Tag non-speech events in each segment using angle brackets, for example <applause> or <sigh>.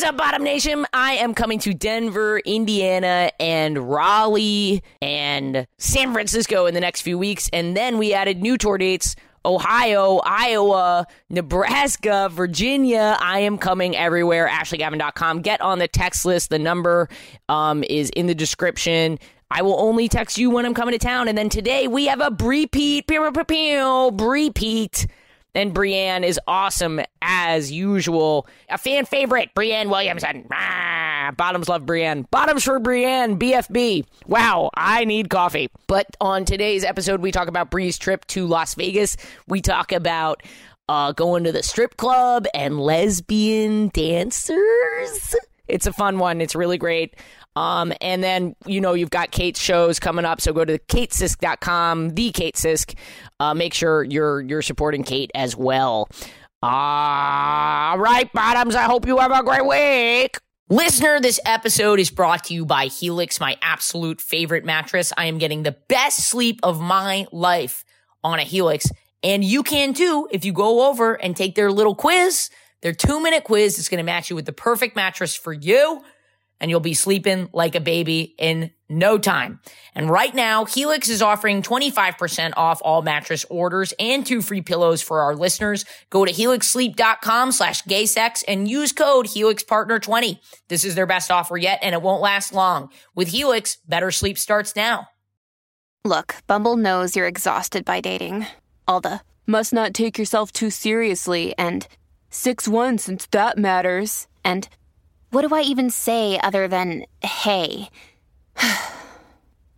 What's up, Bottom Nation? I am coming to Denver, Indiana, and Raleigh and San Francisco in the next few weeks. And then we added new tour dates Ohio, Iowa, Nebraska, Virginia. I am coming everywhere. AshleyGavin.com. Get on the text list. The number um, is in the description. I will only text you when I'm coming to town. And then today we have a repeat, repeat. And Breanne is awesome as usual. A fan favorite, Breanne Williamson. Ah, bottoms love Breanne. Bottoms for Breanne, BFB. Wow, I need coffee. But on today's episode, we talk about Bree's trip to Las Vegas. We talk about uh, going to the strip club and lesbian dancers. It's a fun one. It's really great. Um, and then, you know, you've got Kate's shows coming up. So go to katesisk.com, the Kate Sisk. Uh, make sure you're, you're supporting Kate as well. All right, bottoms. I hope you have a great week. Listener, this episode is brought to you by Helix, my absolute favorite mattress. I am getting the best sleep of my life on a Helix. And you can too if you go over and take their little quiz, their two minute quiz. It's going to match you with the perfect mattress for you and you'll be sleeping like a baby in no time. And right now, Helix is offering 25% off all mattress orders and two free pillows for our listeners. Go to helixsleep.com slash gaysex and use code HelixPartner20. This is their best offer yet, and it won't last long. With Helix, better sleep starts now. Look, Bumble knows you're exhausted by dating. All the must not take yourself too seriously and 6-1 since that matters. And what do I even say other than hey? <sighs>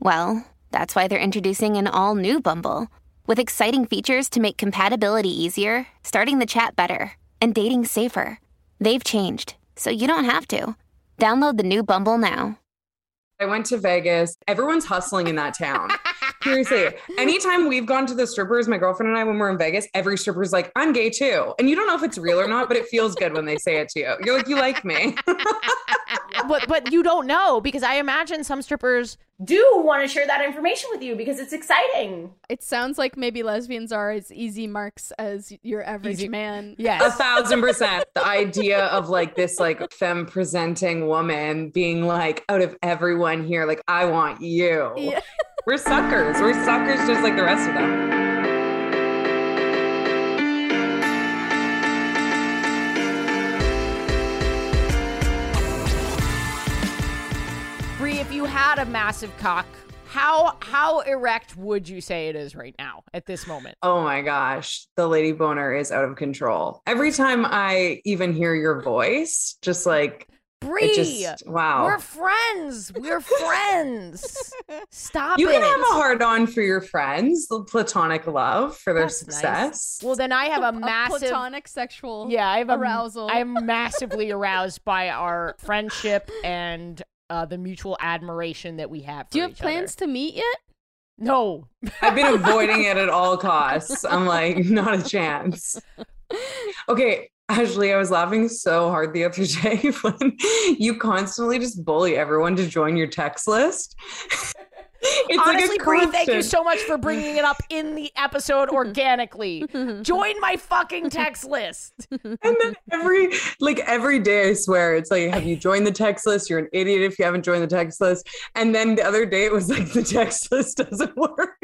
well, that's why they're introducing an all new Bumble with exciting features to make compatibility easier, starting the chat better, and dating safer. They've changed, so you don't have to. Download the new Bumble now. I went to Vegas. Everyone's hustling in that town. <laughs> Seriously, anytime we've gone to the strippers, my girlfriend and I, when we're in Vegas, every stripper's like, I'm gay too. And you don't know if it's real or not, but it feels good when they say it to you. You're like, you like me. <laughs> but but you don't know because I imagine some strippers do want to share that information with you because it's exciting. It sounds like maybe lesbians are as easy marks as your average easy. man. Yes. <laughs> A thousand percent. The idea of like this like femme presenting woman being like, out of everyone here, like, I want you. Yeah. We're suckers. We're suckers just like the rest of them. A massive cock, how how erect would you say it is right now at this moment? Oh my gosh, the lady boner is out of control. Every time I even hear your voice, just like Bree, just, wow. We're friends. We're friends. Stop you it. Can have a hard on for your friends, the platonic love for their That's success. Nice. Well, then I have a, <laughs> a massive platonic sexual yeah, I have arousal. A, I'm massively aroused by our friendship and uh, the mutual admiration that we have. Do you have plans other. to meet yet? No. I've been <laughs> avoiding it at all costs. I'm like, <laughs> not a chance. Okay, Ashley, I was laughing so hard the other day <laughs> when you constantly just bully everyone to join your text list. It's Honestly, like Brie, thank you so much for bringing it up in the episode <laughs> organically. Join my fucking text list. <laughs> And then every like every day, I swear, it's like, have you joined the text list? You're an idiot if you haven't joined the text list. And then the other day, it was like the text list <laughs> doesn't work.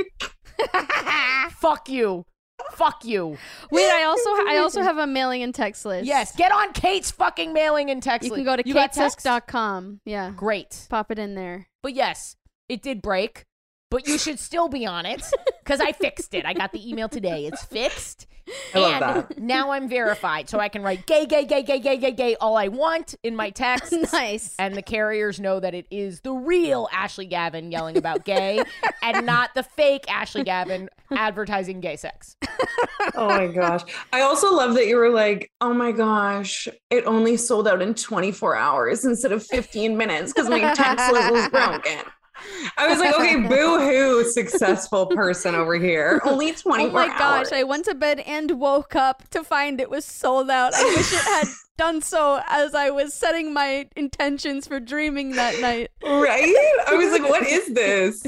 Fuck you. Fuck you. Wait, I also I also have a mailing and text list. Yes, get on Kate's fucking mailing and text You list. can go to katesisk.com. Yeah. Great. Pop it in there. But yes, it did break, but you should still be on it because I fixed it. I got the email today. It's fixed. I love that. Now I'm verified, so I can write gay, gay, gay, gay, gay, gay, gay all I want in my <laughs> text. nice. And the carriers know that it is the real Ashley Gavin yelling about gay <laughs> and not the fake Ashley Gavin advertising gay sex. oh my gosh. I also love that you were like, oh my gosh, it only sold out in 24 hours instead of 15 minutes because my text was broken. I was like, okay, <laughs> boo hoo, successful person over here. <laughs> Only 24 Oh my hours. gosh, I went to bed and woke up to find it was sold out. I wish it had <laughs> done so as I was setting my intentions for dreaming that night. Right? I was like, what is this?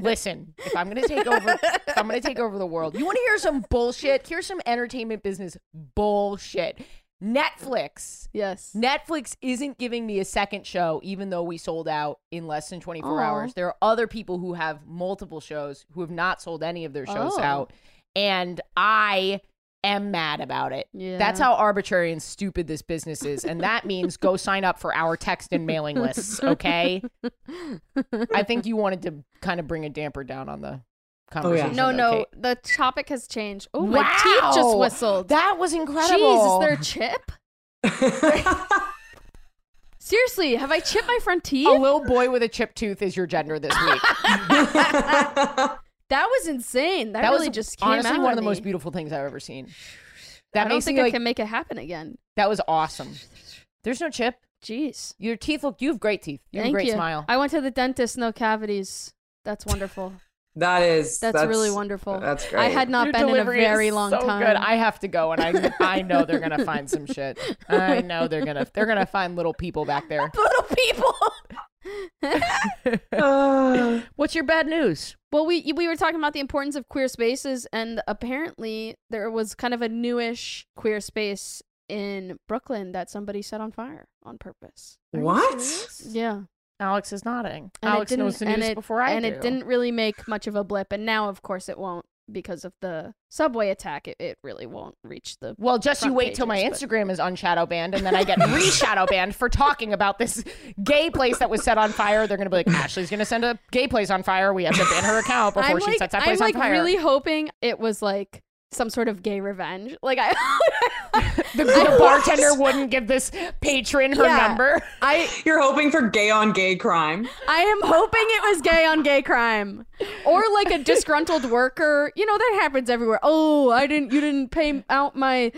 Listen, if I'm gonna take over if I'm gonna take over the world, you wanna hear some bullshit? Here's some entertainment business bullshit. Netflix. Yes. Netflix isn't giving me a second show, even though we sold out in less than 24 Aw. hours. There are other people who have multiple shows who have not sold any of their shows Oh. out. And I am mad about it. Yeah. That's how arbitrary and stupid this business is. And that means go <laughs> sign up for our text and mailing lists, okay? <laughs> I think you wanted to kind of bring a damper down on the Oh, conversation. No, no, okay? the topic has changed. Oh, my teeth just whistled. That was incredible. Jeez, is there a chip? <laughs> Seriously, have I chipped my front teeth? a little boy with a chipped tooth is your gender this week. <laughs> that was insane. That, that really was just came honestly out one of the me. most beautiful things I've ever seen. <sighs> That I don't think I like can make it happen again. that was awesome. There's no chip. Jeez. Your teeth look. You have great teeth. You have a great you. smile. I went to the dentist, no cavities. That's wonderful. <laughs> that is That's, really wonderful. That's great. I had not Your been in a very is long so time. Good. I have to go, and I <laughs> I know they're gonna find some shit. I <laughs> know they're gonna they're gonna find little people back there. <laughs> Little people. Uh, What's your bad news? Well, we we were talking about the importance of queer spaces, and apparently there was kind of a newish queer space in Brooklyn that somebody set on fire on purpose. what? Yeah, Alex is nodding. And Alex knows the news and it- before I and do. it didn't really make much of a blip, and now of course it won't because of the subway attack. It, it really won't reach the. Well, just you wait till my but- Instagram is unshadow banned, and then I get re-shadow banned for talking about this gay place that was set on fire. They're gonna be like, Ashley's gonna send a gay place on fire. We have to ban her account before I'm she like, sets that I'm place like on fire. I'm like really hoping it was like some sort of gay revenge. Like I, <laughs> <laughs> the, <laughs> the bartender wouldn't give this patron her Yeah. number. I <laughs> You're hoping for gay on gay crime. I am hoping it was gay on gay crime. Or like a disgruntled worker. You know, that happens everywhere. Oh, I didn't you didn't pay out my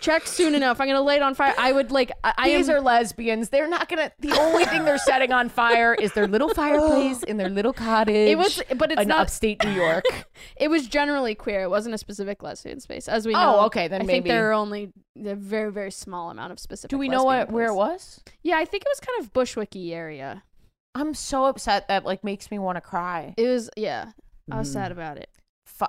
check soon enough. I'm gonna light on fire. I would like I, I These am are lesbians. They're not gonna. The only thing they're setting on fire is their little fireplace in their little cottage. It was- but it's in not- upstate New York. <laughs> it was generally queer. It wasn't a specific lesbian space. As we know. Oh, okay, then I think maybe- there are only a very, very small amount of specific Do we know what where it was? Yeah, I think it was kind of Bushwicky area. I'm so upset that like makes me want to cry. It was yeah. I was Mm. sad about it.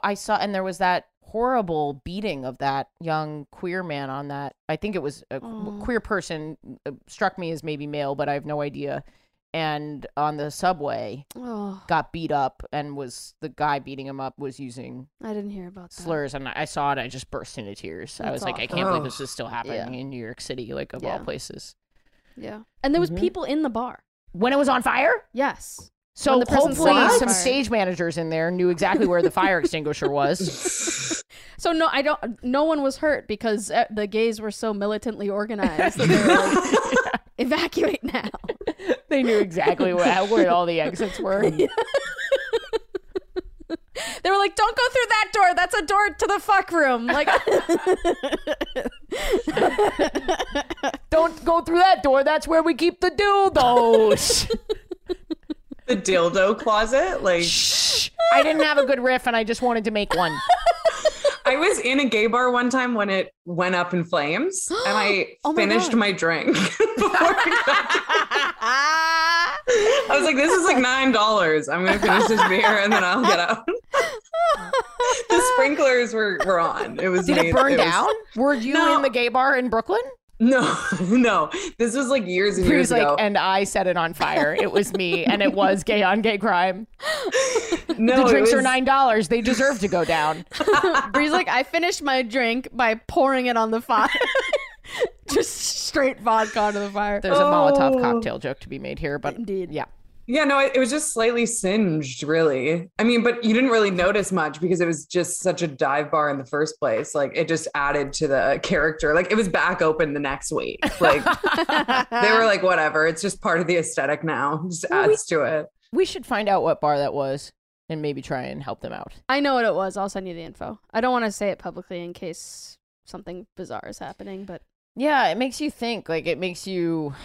I saw, and there was that horrible beating of that young queer man on that. I think it was a qu- Oh. queer person. uh, Struck me as maybe male, but I have no idea. And on the subway, Oh, got beat up, and was the guy beating him up was using I didn't hear about that. slurs, and I saw it. I just burst into tears. I That's was like, I awful. can't believe this is still happening in New York City, like of all Yeah. places. Yeah. And there was Mhm. people in the bar. When it was on fire. Yes. So When the person hopefully set it on some fire. stage managers in there knew exactly where the fire extinguisher was. <laughs> So no, I don't. No one was hurt because uh, the gays were so militantly organized that they were like, <laughs> evacuate now. they knew exactly where, where all the exits were. <laughs> They were like, "Don't go through that door. That's a door to the fuck room." Like, <laughs> Don't go through that door. That's where we keep the dildos. The dildo closet. Like Shh. I didn't have a good riff, and I just wanted to make one. I was in a gay bar one time when it went up in flames, <gasps> and I Oh my finished God. my drink. <laughs> it I was like, "This is like nine dollars. I'm gonna finish this beer and then I'll get out." <laughs> the sprinklers were, were on. It was. Did it burn was- down? Were you No. in the gay bar in Brooklyn? No, <laughs> no. This was like years and He years was like, ago. and I set it on fire. It was me, and it was gay on gay crime. <laughs> no, the it drinks are nine dollars. They deserve to go down. <laughs> Bree's like, "I finished my drink by pouring it on the fire." Just straight vodka onto the fire. There's a Molotov Oh. cocktail joke to be made here, but Indeed. yeah. Yeah, no, it, it was just slightly singed, really. I mean, but you didn't really notice much because it was just such a dive bar in the first place. Like it just added to the character. Like it was back open the next week. Like <laughs> they were like, whatever. It's just part of the aesthetic now. <laughs> Just Well, we- adds to it. We should find out what bar that was and maybe try and help them out. I know what it was. I'll send you the info. I don't want to say it publicly in case something bizarre is happening, but Yeah, it makes you think. Like it makes you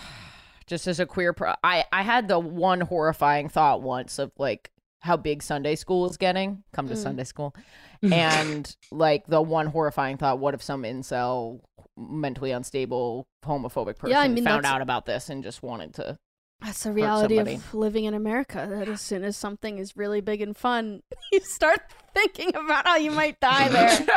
just as a queer pro I I had the one horrifying thought once of like how big Sunday school is getting. Come to Mm. Sunday school. <laughs> and like the one horrifying thought, what if some incel mentally unstable homophobic person Yeah, I mean, found that's- out about this and just wanted to that's the reality of living in America. That as soon as something is really big and fun, <laughs> you start thinking about how you might die there. <laughs>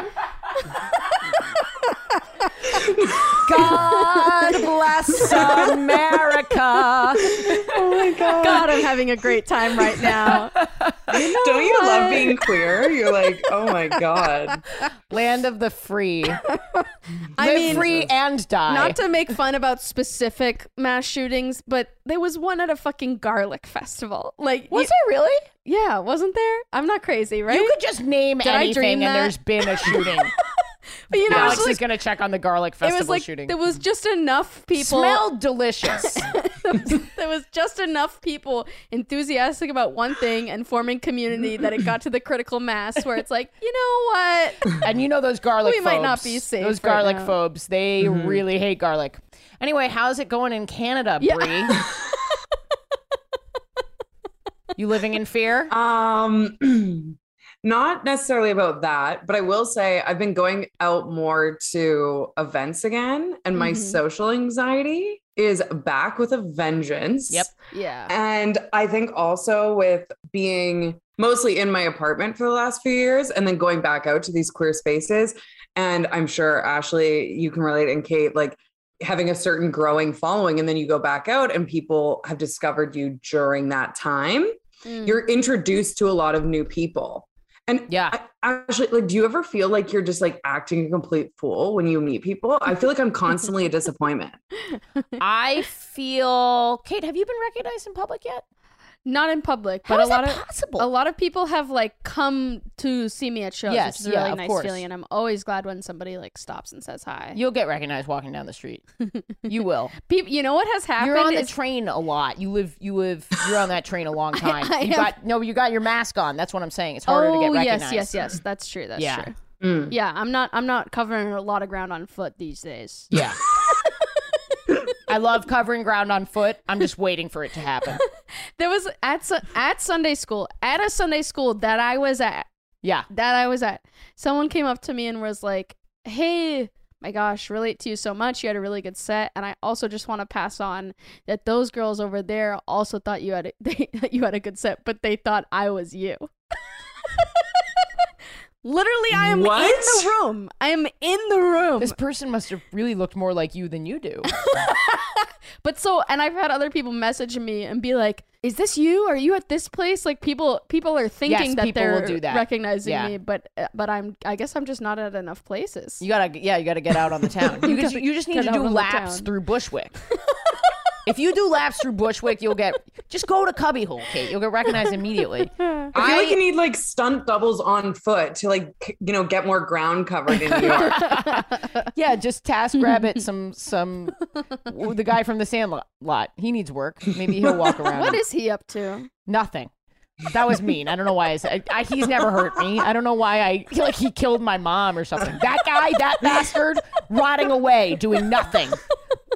God bless America. Oh my god. God, I'm having a great time right now. Don't you love being queer? You're like, oh my god. Land of the free. <laughs> I Live mean, free and die. not to make fun about specific mass shootings, but there was one at a fucking garlic festival. Like, Was y- there really? Yeah, wasn't there? I'm not crazy, right? You could just name Did I anything dream and that? there's been a shooting. <laughs> but you know, Alex was, is going to check on the garlic it festival was like shooting. there was just enough people. Smelled delicious. <laughs> there was just enough people enthusiastic about one thing and forming community that it got to the critical mass where it's like, you know what? <laughs> and you know those garlic We might not be safe Those right garlic now. phobes, they mm-hmm. really hate garlic. Anyway, how's it going in Canada, Yeah. Bree? you living in fear? <laughs> Um <clears throat> not necessarily about that, but I will say I've been going out more to events again and my Mhm. social anxiety is back with a vengeance. Yep. Yeah. And I think also with being mostly in my apartment for the last few years and then going back out to these queer spaces. And I'm sure, Ashley, you can relate, and Kate, like having a certain growing following, and then you go back out and people have discovered you during that time. Mm. You're introduced to a lot of new people. And Yeah. I, actually, like, do you ever feel like you're just like acting a complete fool when you meet people? I feel like I'm constantly a disappointment. <laughs> I feel. Kate, have you been recognized in public yet? Not in public, but is a lot that of possible? a lot of people have like come to see me at shows, Yes, which is a yeah, really of nice course. feeling. And I'm always glad when somebody like stops and says hi. You'll get recognized walking down the street. <laughs> You will. People, you know what has happened? You're on the is- train a lot. You live. You live. You're on that train a long <laughs> time. I you have- got no. You got your mask on. That's what I'm saying. It's harder oh to get yes, recognized. yes, yes. Yes. That's true. That's Yeah. true. Mm. Yeah, I'm not. I'm not covering a lot of ground on foot these days. Yeah. <laughs> I love covering ground on foot. I'm just waiting for it to happen. There was at at Sunday school at a Sunday school that I was at Yeah. that I was at. Someone came up to me and was like, "Hey, my gosh, relate to you so much. You had a really good set, and I also just want to pass on that those girls over there also thought you had a, <laughs> they, that you had a good set, but they thought I was you." <laughs> Literally, I am in the room. I am in the room. This person must have really looked more like you than you do. <laughs> But so, and I've had other people message me and be like, "Is this you? Are you at this place?" Like people, people are thinking Yes, that people will they're do that. recognizing Yeah. me, but uh, but I'm, I guess I'm just not at enough places. You gotta, yeah, you gotta get out on the town. <laughs> You just, you just need to do laps through Bushwick. <laughs> if you do laps through Bushwick, you'll get. Just go to Cubbyhole, Kate. You'll get recognized immediately. <laughs> I feel like you need like stunt doubles on foot to like you know get more ground covered in New York. <laughs> Yeah, just task rabbit some some the guy from the Sandlot. Lot. He needs work. Maybe he'll walk <laughs> around. What is he up to? Nothing. That was mean. I don't know why. I, said, I, he's never hurt me. I don't know why I feel like he killed my mom or something. That guy, that bastard, rotting away, doing nothing.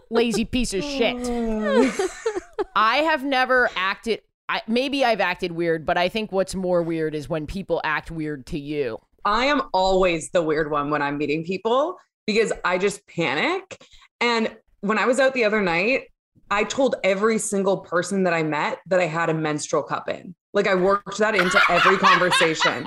Lazy piece of shit. <laughs> I have never acted. I, maybe I've acted weird, but I think what's more weird is when people act weird to you. I am always the weird one when I'm meeting people because I just panic. And when I was out the other night, I told every single person that I met that I had a menstrual cup in. Like I worked that into every <laughs> conversation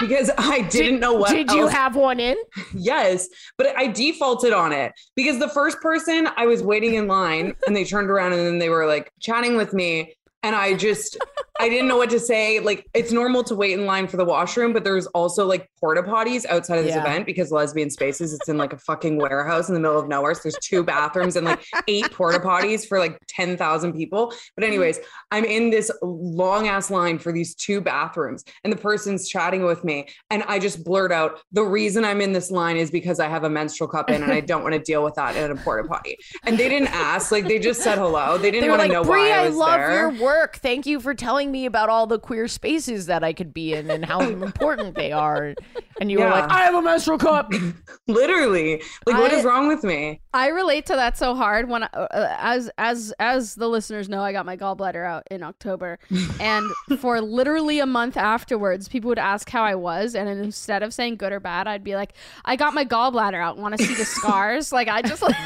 because I didn't know what. Did you have one in? Yes, but I defaulted on it because the first person I was waiting in line and they turned around and then they were like chatting with me. And I just, I didn't know what to say. Like, it's normal to wait in line for the washroom, but there's also like porta potties outside of this Yeah. event because lesbian spaces, it's in like a fucking warehouse in the middle of nowhere. So there's two bathrooms and like eight porta potties for like 10,000 people. But, anyways, I'm in this long ass line for these two bathrooms and the person's chatting with me. And I just blurt out, the reason I'm in this line is because I have a menstrual cup in and I don't want to deal with that in a porta potty. And they didn't ask, like, they just said hello. They didn't want to like, know why I I was love there. your work. Thank you for telling me about all the queer spaces that I could be in and how <coughs> important they are. And you were like, I have a menstrual cup. <coughs> Literally. Like, what I- is wrong with me? I relate to that so hard when, I, uh, as as as the listeners know, I got my gallbladder out in October, <laughs> and for literally a month afterwards, people would ask how I was, and instead of saying good or bad, I'd be like, "I got my gallbladder out. Want to see the <laughs> scars?" like I just like. <laughs>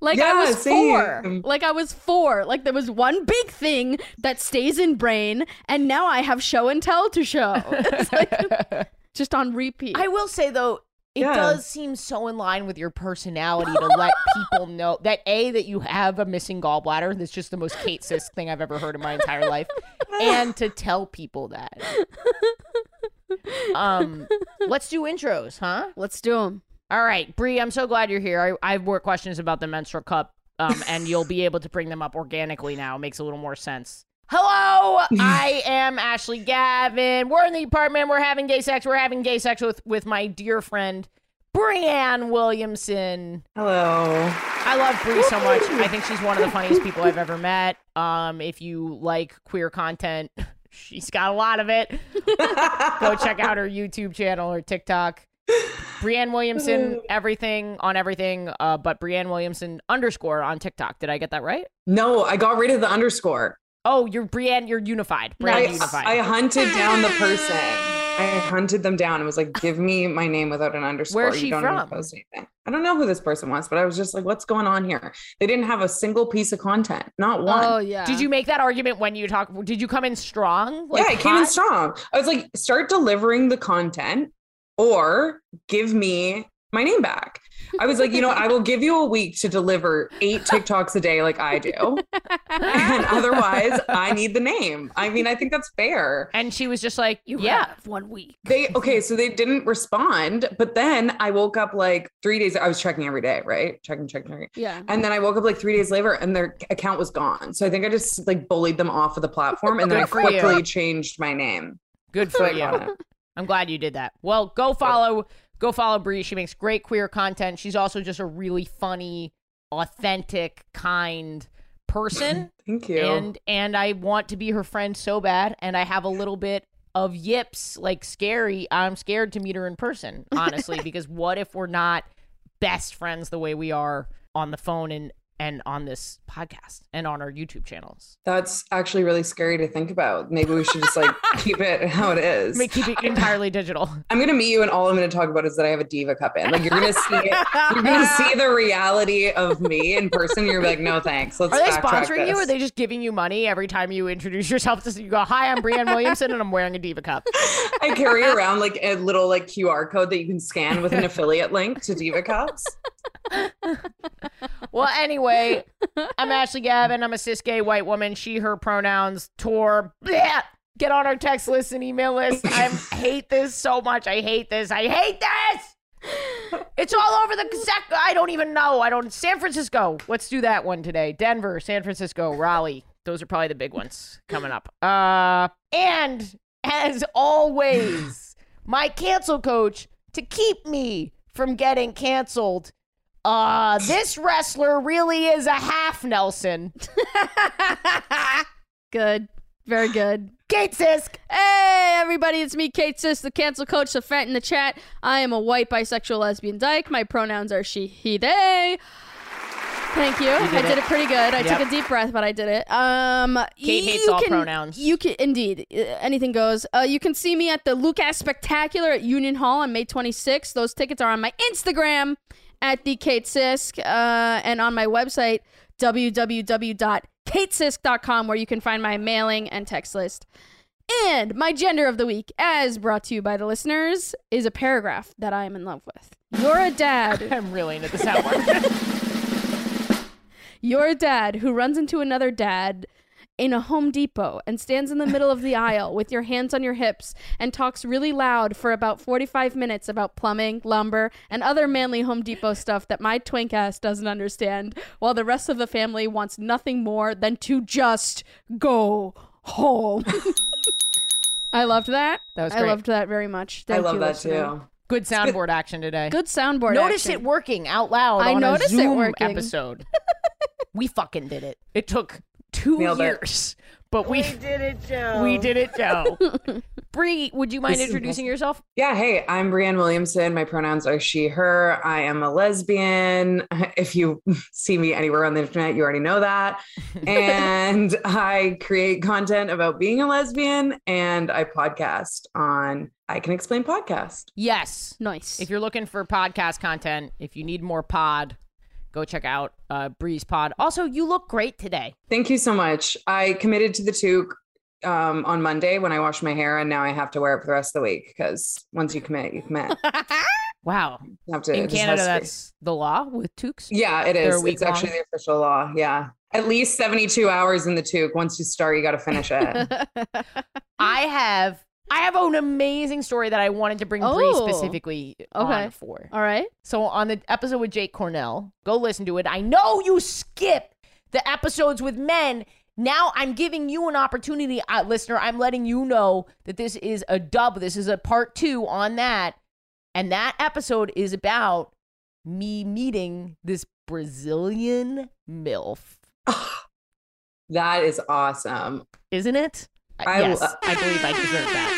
Like I Yeah, was four. Like I was four. Like there was one big thing that stays in brain, and now I have show and tell to show. <laughs> It's like <laughs> just on repeat. I will say though, it Yeah. does seem so in line with your personality to let <laughs> people know that a that you have a missing gallbladder. That's just the most Kate Sisk thing I've ever heard in my entire life, and to tell people that. Um, let's do intros, huh? Let's do them. All right, Bree, I'm so glad you're here. I, I have more questions about the menstrual cup, um, <laughs> and you'll be able to bring them up organically now. It makes a little more sense. Hello, I <laughs> am Ashley Gavin. We're in the apartment. We're having gay sex. We're having gay sex with, with my dear friend, Breanne Williamson. Hello. I love Bree so much. I think she's one of the funniest people I've ever <laughs> met. Um, if you like queer content, she's got a lot of it. Go check out her YouTube channel or TikTok. Breanne Williamson, <laughs> everything on everything, uh, but Breanne Williamson underscore on TikTok. Did I get that right? No, I got rid of the underscore. Oh, you're Breanne. You're unified. Breanne I, unified. I hunted down the person. I hunted them down and was like, give me my name without an underscore. Where's you she don't from? post anything. I don't know who this person was, but I was just like, what's going on here? They didn't have a single piece of content, not one. Oh yeah. Did you make that argument when you talk? Did you come in strong? Like yeah, it came in strong. I was like, start delivering the content or give me my name back. I was like, you know? I will give you a week to deliver eight TikToks a day like I do. and <laughs> otherwise, I need the name. I mean, I think that's fair. And she was just like, You yeah. have one week. They okay, so they didn't respond, but then I woke up like three days. I was checking every day, right? Checking, checking, checking. Yeah. And then I woke up like three days later and their account was gone. So I think I just like bullied them off of the platform and then I Good you. quickly changed my name. Good So for I you. I'm glad you did that. Well, go follow go follow Bree. She makes great queer content. She's also just a really funny, authentic, kind person. <laughs> Thank you. and and I want to be her friend so bad and I have a little bit of yips like scary. I'm scared to meet her in person, honestly, <laughs> because what if we're not best friends the way we are on the phone and and on this podcast and on our YouTube channels. That's actually really scary to think about. Maybe we should just like <laughs> keep it how it is. I keep it entirely digital. I'm gonna meet you, and all I'm gonna talk about is that I have a diva cup in. Like you're gonna see it. You're gonna <laughs> see the reality of me in person. You're like, no thanks. Let's Are they sponsoring you? Or are they just giving you money every time you introduce yourself? To you go, "Hi, I'm Breanne Williamson, and I'm wearing a diva cup." <laughs> I carry around like a little like QR code that you can scan with an affiliate link to Diva Cups. Well, anyway, <laughs> I'm Ashley Gavin. I'm a cis gay white woman. She, her pronouns. Tor. Bleh. Get on our text list and email list. I <laughs> hate this so much. I hate this. I hate this. It's all over the sec. I don't even know. I don't. San Francisco. Let's do that one today. Denver, San Francisco, Raleigh. Those are probably the big ones coming up. Uh, and as always, my cancel coach to keep me from getting canceled. Uh, this wrestler really is a half Nelson. <laughs> good. Very good. Kate Sisk. Hey, everybody, it's me, Kate Sisk, the cancel coach, the fat in the chat. I am a white bisexual lesbian dyke. My pronouns are she, he, they. Thank you. did I did it. it pretty good. I Yep. took a deep breath, but I did it. Um, Kate hates you all can- pronouns. You can indeed uh, anything goes. Uh, you can see me at the Lucas Spectacular at Union Hall on May 26th. Those tickets are on my Instagram at the Kate Sisk uh, and on my website www.katesisk.com where you can find my mailing and text list. And my gender of the week, as brought to you by the listeners, is a paragraph that I am in love with. You're a dad. <laughs> I'm really into this one. <laughs> You're a dad who runs into another dad in a Home Depot and stands in the middle of the aisle with your hands on your hips and talks really loud for about 45 minutes about plumbing, lumber, and other manly Home Depot stuff that my twink ass doesn't understand, while the rest of the family wants nothing more than to just go home. <laughs> I loved that. That was I loved that very much. I Thank love you, that listener. too. Good soundboard action today. Good soundboard. Action. Notice action. it working out loud I on noticed a it Zoom working. episode. <laughs> we fucking did it. It took two Nailed it. years, but we, did it, Joe. We did it, Joe. <laughs> Bree, would you mind introducing yourself? Yeah, hey, I'm Breanne Williamson. My pronouns are she, her. I am a lesbian. <laughs> If you <laughs> see me anywhere on the internet, you already know that. And I create content about being a lesbian and I podcast on I Can Explain Podcast. Yes. Nice. If you're looking for podcast content, if you need more pod, go check out uh, Bree's Pod. Also, you look great today. Thank you so much. I committed to the toque um, on Monday when I washed my hair, and now I have to wear it for the rest of the week because once you commit, you commit. <laughs> Wow. Have to, In Canada, that's the law with toques. Yeah, it is. It's actually the official law. Yeah. At least 72 hours in the toque. Once you start, you got to finish it. <laughs> I have I have an amazing story that I wanted to bring Bree Oh. specifically Okay. on for. All right. So on the episode with Jake Cornell, go listen to it. I know you skip the episodes with men. Now I'm giving you an opportunity, uh, listener. I'm letting you know that this is a dub. This is a part two on that. And that episode is about me meeting this Brazilian MILF. <sighs> that is awesome. Isn't it? I- yes, I believe I deserve that.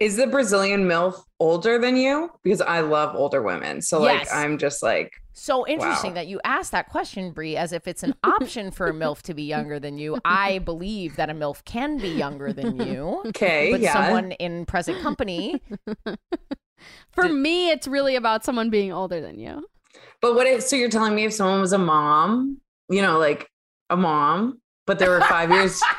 Is the Brazilian MILF older than you? Because I love older women. So, like, Yes. I'm just like, So interesting Wow. that you asked that question, Brie, as if it's an <laughs> option for a MILF to be younger than you. I believe that a MILF can be younger than you. okay, But yeah. someone in present company, <laughs> For Did- me, it's really about someone being older than you. But what if, so you're telling me if someone was a mom, you know, like a mom, but they were five years. <laughs>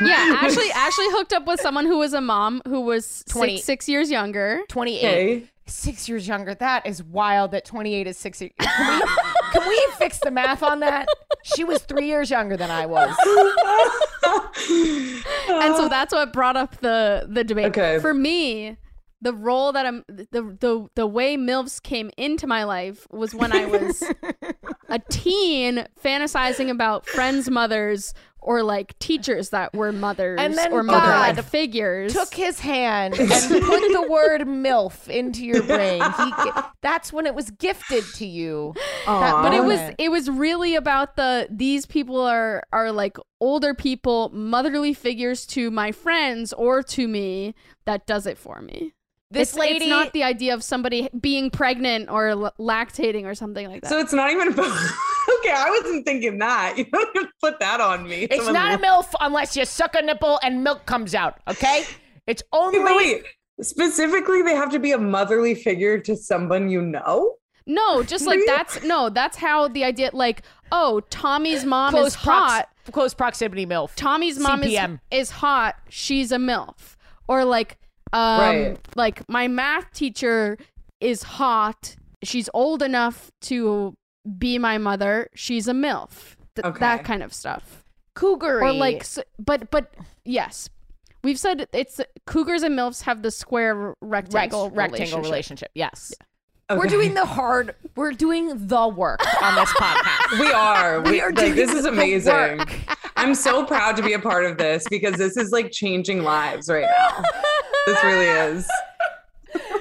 Yeah, <laughs> Ashley Ashley hooked up with someone who was a mom who was 20 six, six years younger. 28, Okay. six years younger. That is wild that 28 is six years. Can we, <laughs> can we fix the math on that? She was three years younger than I was. <laughs> and so that's what brought up the the debate. Okay. For me, the role that I'm the the the way milfs came into my life was when I was a teen, fantasizing about friends' mothers or like teachers that were mothers And then or mother figures. Took his hand and put the word MILF into your brain. He, that's when it was gifted to you. Aw. but it was it was really about the these people are are like older people motherly figures to my friends or to me that does it for me This it's, lady, it's not the idea of somebody being pregnant or l- lactating or something like that So it's not even about. Okay, I wasn't thinking that. <laughs> You don't even put that on me. It's Someone- not a MILF unless you suck a nipple and milk comes out, okay? It's only. Wait, wait, wait. Specifically, they have to be a motherly figure to someone you know. no just like that's no that's how the idea like oh tommy's mom close is hot prox- close proximity MILF. Tommy's mom is, is hot. She's a MILF. Or like um Right. like my math teacher is hot. She's old enough to be my mother. She's a MILF. Th- Okay. That kind of stuff. Cougar. Or like s- but but yes. We've said it's cougars and MILFs have the square rectangle rectangle relationship. relationship. Yes. Okay. We're doing the hard. We're doing the work on this <laughs> podcast. We are. We, are like this is amazing. I'm so proud to be a part of this because this is like changing lives right now. <laughs> This really is.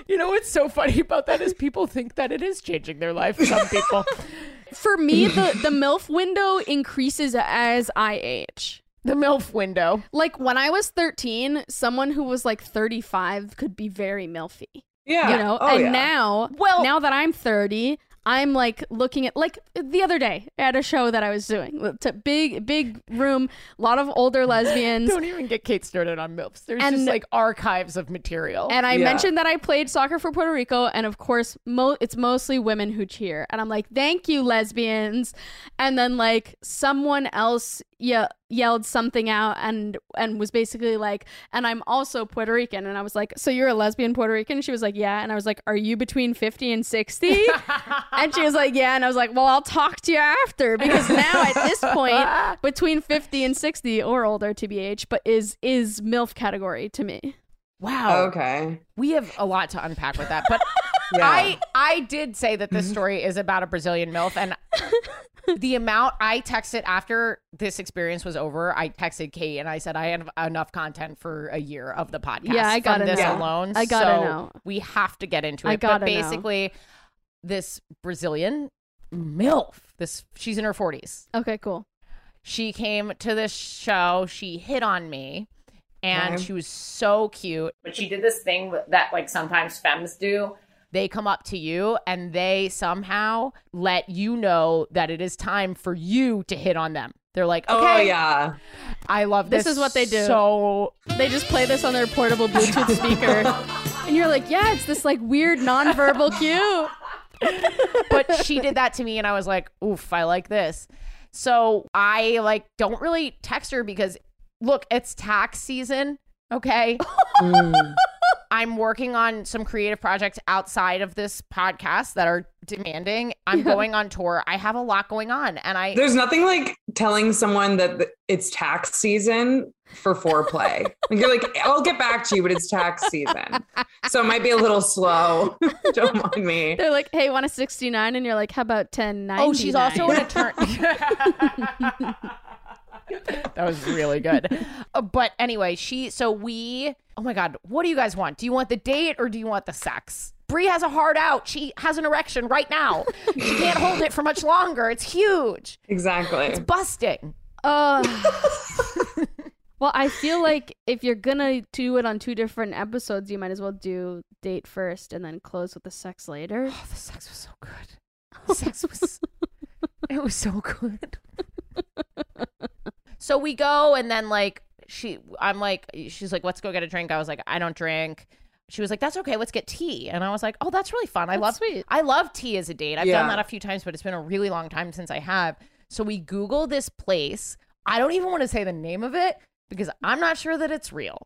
You know what's so funny about that is people think that it is changing their life. Some people. <laughs> For me, the, the MILF window increases as I age. the MILF window. Like when I was 13, someone who was like 35 could be very milfy. Yeah. You know, Oh, and yeah. now Well- now that I'm 30, I'm like looking at like the other day at a show that I was doing. It's a big big room, a lot of older <laughs> lesbians. Don't even get Kate started on MILFs. There's And- just like archives of material. And I Yeah. mentioned that I played soccer for Puerto Rico, and of course, mo- it's mostly women who cheer. And I'm like, "Thank you, lesbians." And then like someone else ye- yelled something out, and and was basically like, "And I'm also Puerto Rican." And I was like, "So you're a lesbian Puerto Rican?" She was like, "Yeah." And I was like, "Are you between 50 and 60?" <laughs> and she was like, "Yeah." And I was like, "Well, I'll talk to you after because now at this point, <laughs> between 50 and 60 or older, tbh, but is is milf category to me." wow. Okay. We have a lot to unpack with that. But <laughs> Yeah. I I did say that this mm-hmm. story is about a Brazilian MILF and the amount I texted after this experience was over, I texted Kate and I said I have enough content for a year of the podcast. Yeah, I gotta this know. alone. I gotta so know. We have to get into it. I gotta but know. basically, this Brazilian MILF, this she's in her forties. Okay, cool. She came to this show. She hit on me, and she was so cute. But she did this thing that like sometimes femmes do. They come up to you and they somehow let you know that it is time for you to hit on them. They're like, okay, Oh yeah. I love this. This is what they do. So They just play this on their portable Bluetooth <laughs> speaker. And you're like, yeah, it's this like weird nonverbal cue. but she did that to me and I was like, oof, I like this. So I like don't really text her because look, it's tax season. Okay. <laughs> Mm. I'm working on some creative projects outside of this podcast that are demanding. I'm going on tour. I have a lot going on, and I There's nothing like telling someone that it's tax season for foreplay. <laughs> like you're like, I'll get back to you, but it's tax season. So it might be a little slow. <laughs> Don't mind me. They're like, "Hey, want a 69?" And you're like, "How about 1090?" oh, she's also an attorney. <laughs> that was really good. Uh, but anyway, she so we oh my god, what do you guys want? Do you want the date or do you want the sex? Brie has a heart out. She has an erection right now. She can't hold it for much longer. It's huge. Exactly. It's busting. Uh, <laughs> well, I feel like if you're gonna do it on two different episodes, you might as well do date first and then close with the sex later. Oh, the sex was so good. The sex was it was so good. <laughs> so we go and then like she I'm like she's like let's go get a drink. I was like I don't drink. She was like that's okay, let's get tea. And I was like, "Oh, that's really fun. I That's love sweet. I love tea as a date. I've Yeah. done that a few times, but it's been a really long time since I have. So we Google this place. I don't even want to say the name of it because I'm not sure that it's real.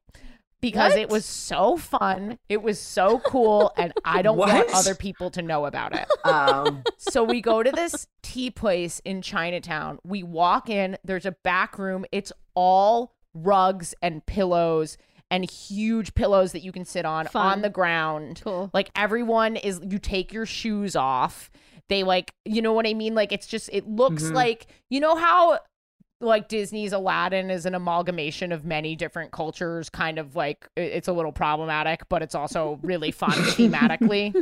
Because it was so fun. It was so cool. <laughs> And I don't want other people to know about it. <laughs> Um, So we go to this tea place in Chinatown. We walk in, there's a back room. It's all rugs and pillows and huge pillows that you can sit on Fun. on the ground. Cool. Like everyone is you take your shoes off. They like, you know what I mean? Like it's just it looks Mhm. like you know how like Disney's Aladdin is an amalgamation of many different cultures, kind of like it's a little problematic, but it's also really fun <laughs> thematically.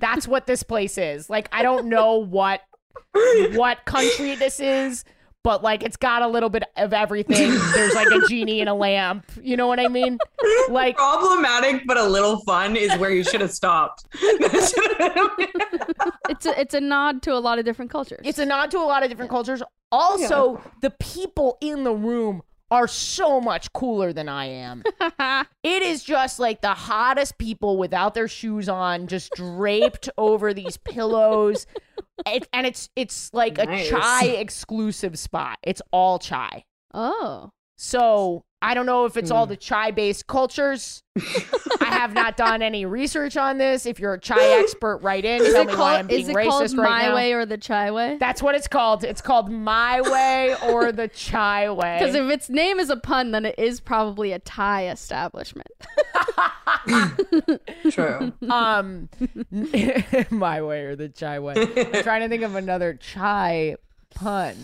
That's what this place is. Like I don't know what what country this is, but like it's got a little bit of everything. There's like a genie and a lamp. You know what I mean? Like problematic, but a little fun is where you should have stopped. <laughs> it's a it's a nod to a lot of different cultures. it's a nod to a lot of different cultures. Also, the people in the room are so much cooler than I am. <laughs> it is just like the hottest people without their shoes on, just draped <laughs> over these pillows. It, and it's it's like Nice. a chai exclusive spot. It's all chai. oh, So I don't know if it's Hmm. all the chai based cultures. <laughs> I have not done any research on this. If you're a chai expert, write in. is Tell it me why I'm being is it racist called right my now. way or the chai way? That's what it's called. It's called My Way or the Chai Way. Because if its name is a pun, then it is probably a Thai establishment. <laughs> True. um, <laughs> My Way or the Chai Way. I'm trying to think of another chai pun.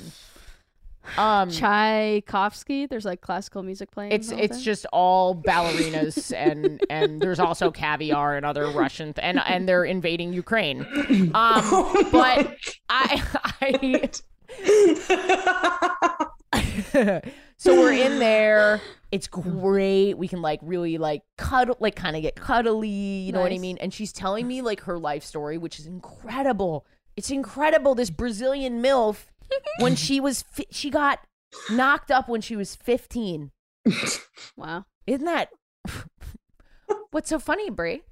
Um, Tchaikovsky. There's like classical music playing. it's it's time. just all ballerinas and and there's also caviar and other Russian th- and and they're invading Ukraine. <coughs> Um, but I I <laughs> so we're in there. It's great. We can like really like cuddle, like kind of get cuddly. You know what I mean? And she's telling me like her life story, which is incredible. It's incredible. This Brazilian milf, when she was, fi- she got knocked up when she was fifteen. wow. Isn't that? What's so funny, Brie?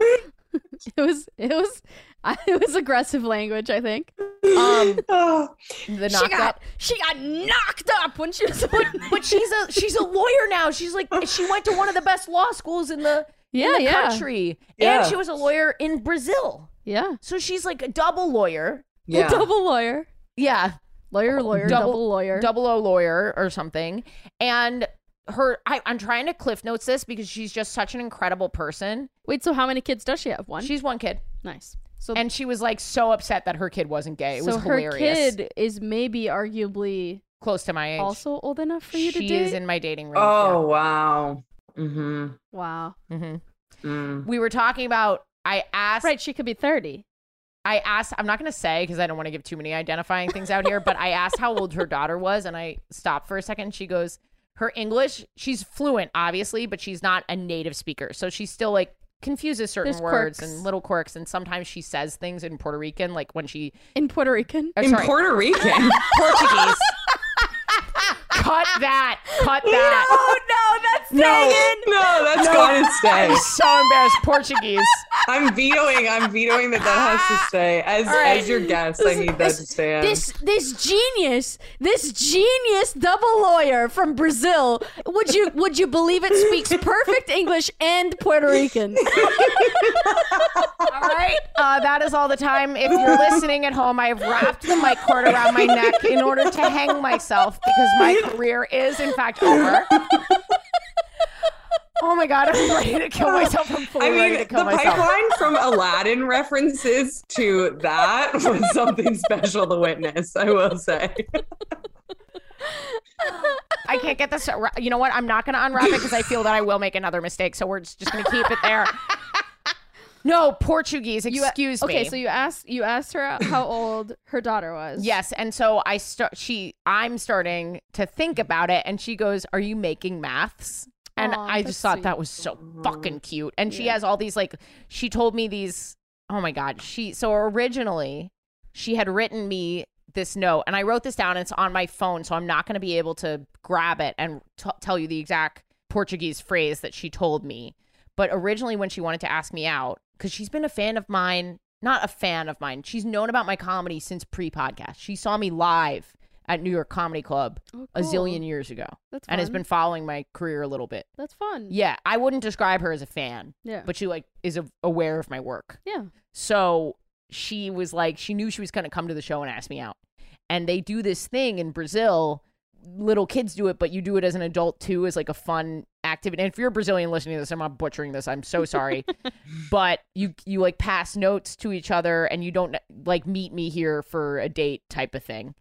It was it was <laughs> it was aggressive language. I think Um, Oh, the she knocked got up. she got knocked up when she was. But <laughs> she's a she's a lawyer now. She's like she went to one of the best law schools in the yeah, in the yeah, country, Yeah. and she was a lawyer in Brazil. yeah. So she's like a double lawyer. yeah. Double lawyer, Yeah, lawyer, lawyer, Double- double, lawyer. double O lawyer or something. And her, I, I'm trying to cliff notes this because she's just such an incredible person. Wait, so how many kids does she have? One. She's one kid, nice. So and she was like so upset that her kid wasn't gay. It so was her hilarious. kid is maybe arguably Close to my age. also old enough for you to date. she is in my dating range. Oh wow. Mm-hmm. wow. yeah. Mhm. Mm. We were talking about. I asked. Right, she could be thirty. I asked, I'm not going to say because I don't want to give too many identifying things out here, but I asked how old her daughter was and I stopped for a second. She goes, her English, she's fluent, obviously, but she's not a native speaker. So she still like confuses certain There's words quirks. and little quirks. And sometimes she says things in Puerto Rican, like when she, In Puerto Rican. uh, In sorry, Puerto Rican. <laughs> Portuguese. cut that. Cut <laughs> that. no, that's no, no, that's gotta stay. I'm so embarrassed. Portuguese. I'm vetoing. I'm vetoing that that has to stay as right. as your guest. I need that to stay. This this genius, this genius double lawyer from Brazil. Would you would you believe it speaks perfect English and Puerto Rican? All right. Uh, that is all the time. If you're listening at home, I've wrapped the mic cord around my neck in order to hang myself because my career is, in fact, over. Oh my god, I'm ready to kill <laughs> myself. I'm fully I ready mean, to the kill myself. pipeline from <laughs> Aladdin references to that was <laughs> something special to witness. I will say. I can't get this. You know what? I'm not going to unwrap it because I feel that I will make another mistake. So we're just, just going to keep it there. No, Portuguese. You- Excuse me. Okay, so you asked you asked her how old her daughter was. Yes, and so I start. She, I'm starting to think about it, and she goes, "Are you making maths?" And Aw, I just thought sweet. that was so mm-hmm. fucking cute. And she has all these like. She told me these. Oh my god. She so originally, she had written me this note, and I wrote this down. And it's on my phone, so I'm not going to be able to grab it and t- tell you the exact Portuguese phrase that she told me. But originally, when she wanted to ask me out, because she's been a fan of mine, not a fan of mine, she's known about my comedy since pre podcast. She saw me live at New York Comedy Club Oh, a zillion years ago That's and has been following my career a little bit. That's fun. Yeah, I wouldn't describe her as a fan, Yeah. but she like is a- aware of my work. yeah. So she was like, she knew she was going to come to the show and ask me out. And they do this thing in Brazil. Little kids do it, but you do it as an adult too, as like a fun activity. And if you're a Brazilian listening to this, I'm not butchering this. I'm so sorry. <laughs> but you you like pass notes to each other, and you don't like meet me here for a date type of thing.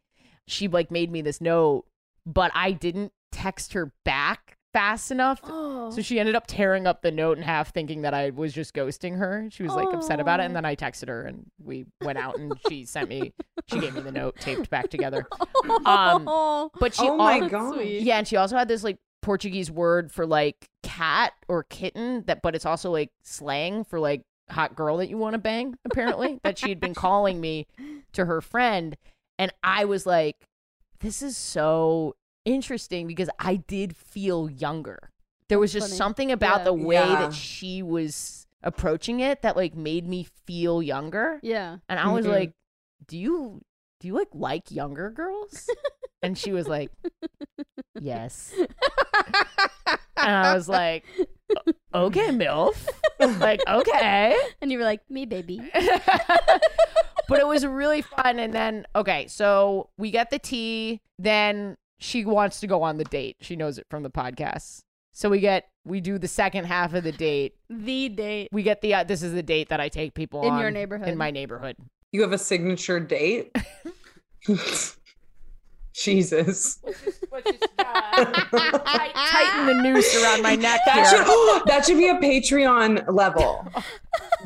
She like made me this note, but I didn't text her back fast enough Oh. so she ended up tearing up the note in half, thinking that I was just ghosting her. She was like upset about it, and then I texted her, and we went out, and she sent me, she gave me the note taped back together. <laughs> Um, oh, But she, oh my al- god. yeah, and she also had this like Portuguese word for like cat or kitten that, but it's also like slang for like hot girl that you want to bang. Apparently, that she had been calling me to her friend, and I was like, this is so interesting because I did feel younger. There was That's just funny. something about Yeah. the way Yeah. that she was approaching it that like made me feel younger. yeah. And I was Mhm. like, "Do you do you like like younger girls?" and she was like, <laughs> "Yes." <laughs> and I was like, "O- "Okay, milf." like, "Okay." <laughs> And you were like, me baby. <laughs> but it was really fun and then okay, so we get the tea, then she wants to go on the date. She knows it from the podcast. So we get we do the second half of the date. The date. We get the uh, this is the date that I take people In on your neighborhood. In my neighborhood. You have a signature date. <laughs> Jesus. <laughs> tighten the noose around my neck That here. should that should be a Patreon level.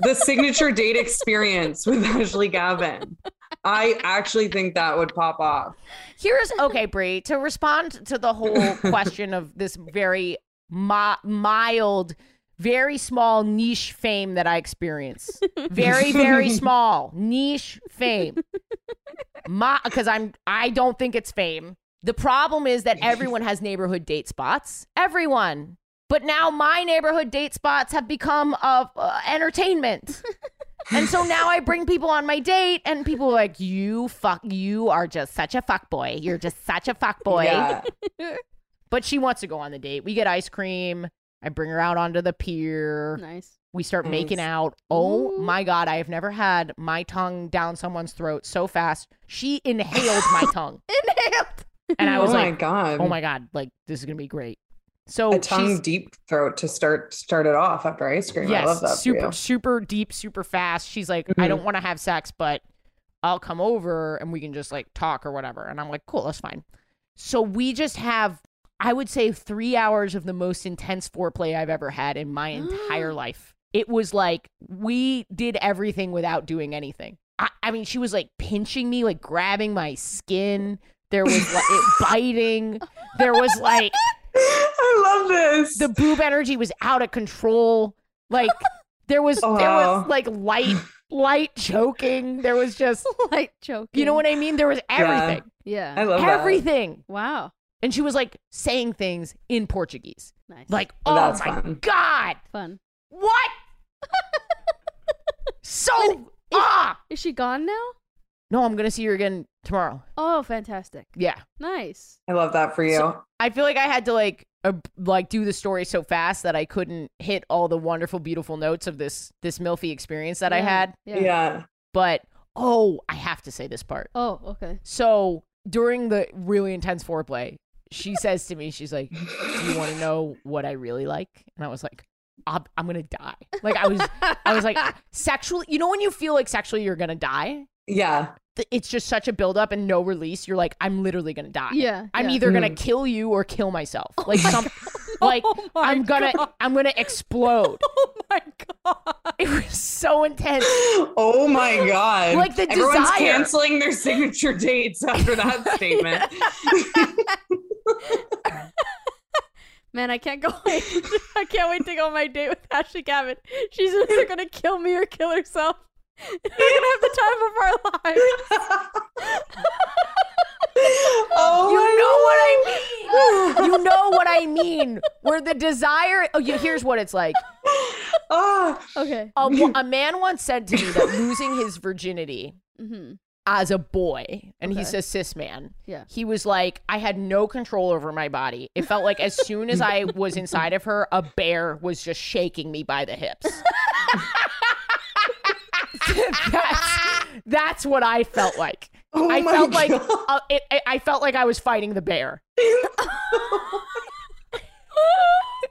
The signature date experience with Ashley Gavin. I actually think that would pop off. Here's okay, Brie. To respond to the whole <laughs> question of this very mi- mild, very small niche fame that I experience, <laughs> very very <laughs> small niche fame. My because I'm I don't think it's fame. The problem is that everyone has neighborhood date spots. Everyone. But now my neighborhood date spots have become of uh, entertainment. And so now I bring people on my date, and people are like, "You fuck, you are just such a fuck boy. You're just such a fuck boy." Yeah. But she wants to go on the date. We get ice cream. I bring her out onto the pier. Nice. We start Nice. making out. Oh Ooh. my god, I have never had my tongue down someone's throat so fast. She inhaled my <laughs> tongue, Inhaled. and I was oh my like, god. "Oh my god, like this is gonna be great." So a tongue she's- deep throat to start start it off after ice cream. Yes, I love that. super, super deep, super fast. She's like, I mm-hmm. don't want to have sex, but I'll come over and we can just like talk or whatever. And I'm like, cool, that's fine. So we just have, I would say, three hours of the most intense foreplay I've ever had in my <gasps> entire life. It was like we did everything without doing anything. I, I mean, she was like pinching me, like grabbing my skin. There was like it <laughs> biting. There was like <laughs> I love this. the boob energy was out of control. Like there was oh, there Wow. was like light light choking. There was just <laughs> Light choking. you know what I mean? There was everything. Yeah. I love that. everything. wow. And she was like saying things in Portuguese. Nice. Like, Oh, that's my fun. God. fun. What? <laughs> So ah, Is she gone now? no, I'm gonna see her again tomorrow. Oh, fantastic. Yeah, Nice. I love that for you. I feel like I had to like uh, like do the story so fast that I couldn't hit all the wonderful, beautiful notes of this this milfy experience that I had. Yeah. yeah. But oh, I have to say this part. Oh, okay. So during the really intense foreplay, she says to me, she's like, "Do you want to know what I really like?" And I was like, I'm, "I'm gonna die." Like I was, I was like, <laughs> sexually. You know when you feel like sexually you're gonna die? Yeah. It's just such a buildup and no release. You're like, I'm literally gonna die. Yeah. I'm yeah. either gonna hmm. kill you or kill myself. Oh like some, <laughs> like Oh I'm gonna, God. I'm gonna explode. <laughs> Oh my god. It was so intense. Oh my god. Like the Everyone's desire. canceling their signature dates after that statement. <laughs> Man, I can't go <laughs> wait. I can't wait to go on my date with Ashley Gavin. She's either gonna kill me or kill herself. <laughs> We're gonna have the time of our lives. oh You know what I mean. You know what I mean. Where the desire. Oh, yeah, here's what it's like. Oh, Okay. A, a man once said to me that losing his virginity Mm-hmm. As a boy, and he's Okay. a cis man. Yeah. He was like, I had no control over my body. It felt like as soon as I was inside of her, a bear was just shaking me by the hips. <laughs> that's, that's what I felt like. oh I felt like uh, it, it, I felt like I was fighting the bear. <laughs>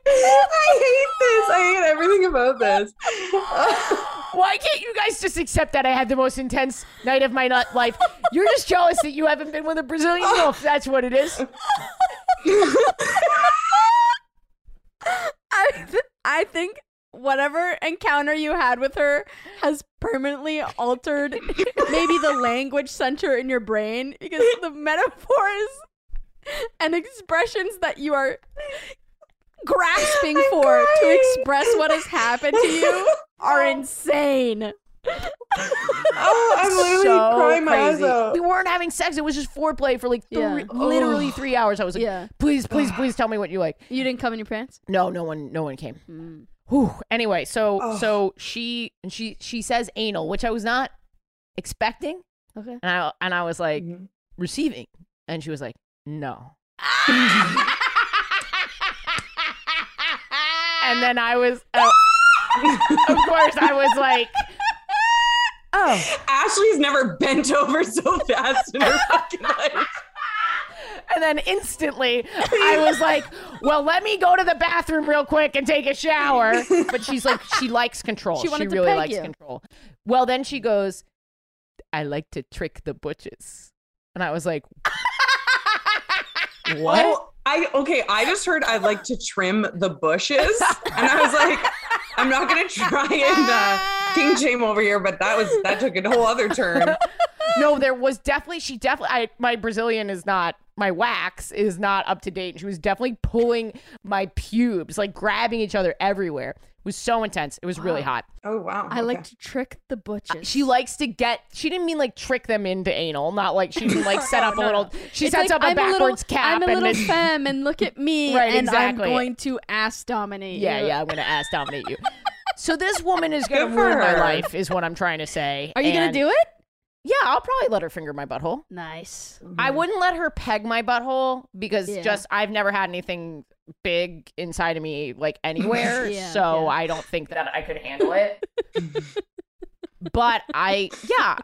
I hate this. I hate everything about this. <laughs> Why can't you guys just accept that I had the most intense night of my nut life? You're just jealous that you haven't been with a Brazilian wolf. That's what it is. <laughs> I th- I think whatever encounter you had with her has permanently altered maybe the language center in your brain because the metaphors and expressions that you are grasping for to express what has happened to you are insane. <laughs> oh, I'm literally so crying my eyes out. We weren't having sex. It was just foreplay for like three, Yeah. literally three hours. I was like, Yeah. please, please, please tell me what you like. You didn't come in your pants? No, no one, no one came. Mm. Whew. Anyway, so Oh. so she and she she says anal, which I was not expecting, Okay. and I and I was like Mhm. receiving, and she was like, no. <laughs> and then I was, uh, <laughs> of course, I was like, oh. Ashley's never bent over so fast in her fucking life. <laughs> And then instantly, I was like, well, let me go to the bathroom real quick and take a shower. But she's like, she likes control. <laughs> She wanted to really likes you. control. Well, then she goes, I like to trick the butches. And I was like, oh, what? Oh, I okay. I just heard I'd like to trim the bushes, and I was like, I'm not gonna try and uh, king <laughs> shame over here, but that was that took a whole other turn. <laughs> no, there was definitely, she definitely, I, my Brazilian is not, my wax is not up to date. And she was definitely pulling my pubes, like grabbing each other everywhere. It was so intense. It was really hot. Oh wow. I like to trick the butches. She likes to get. She didn't mean like trick them into anal. Not like she didn't like set <laughs> up a little. She It's sets like, up a I'm backwards little, cap I'm a and little then. femme, and look at me, <laughs> Right, and exactly. I'm going to ass dominate. yeah, you. yeah. Yeah, I'm gonna ass dominate you. So this woman is <laughs> gonna Good for ruin my life, is what I'm trying to say. Are you gonna do it? Yeah, I'll probably let her finger my butthole. Nice. I mm-hmm. wouldn't let her peg my butthole because Yeah. just I've never had anything big inside of me like anywhere, <laughs> Yeah, so yeah. I don't think that I could handle it. <laughs> but I, yeah.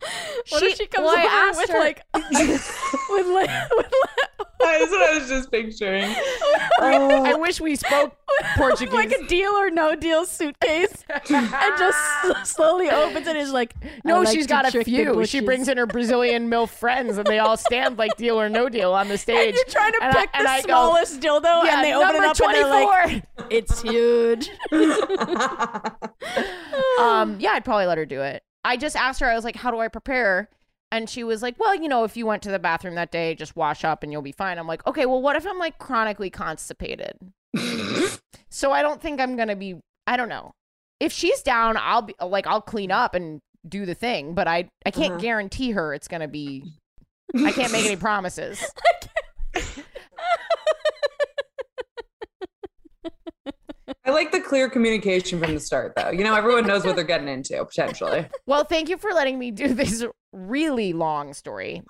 <laughs> What if she comes well, I over with her- like, <laughs> with like, with like, <laughs> That's what I was just picturing. I Oh, wish we spoke Portuguese. like a deal or no deal suitcase, and just slowly opens it. Is like, No, I like she's to got a trick few. She brings in her Brazilian MILF friends, and they all stand like deal or no deal on the stage. And you're trying to And pick and the I go, smallest dildo, yeah, and they open it number up and they're like, it's huge. um, yeah, I'd probably let her do it. I just asked her, I was like, how do I prepare? And she was like, well, you know, if you went to the bathroom that day, just wash up and you'll be fine. I'm like, okay, well, what if I'm like chronically constipated? <laughs> so I don't think I'm going to be, I don't know. If she's down, I'll be like, I'll clean up and do the thing, but I, I can't Uh-huh. guarantee her it's going to be, <laughs> I can't make any promises. I like the clear communication from the start, though. You know, everyone knows what they're getting into potentially. Well, thank you for letting me do this really long story.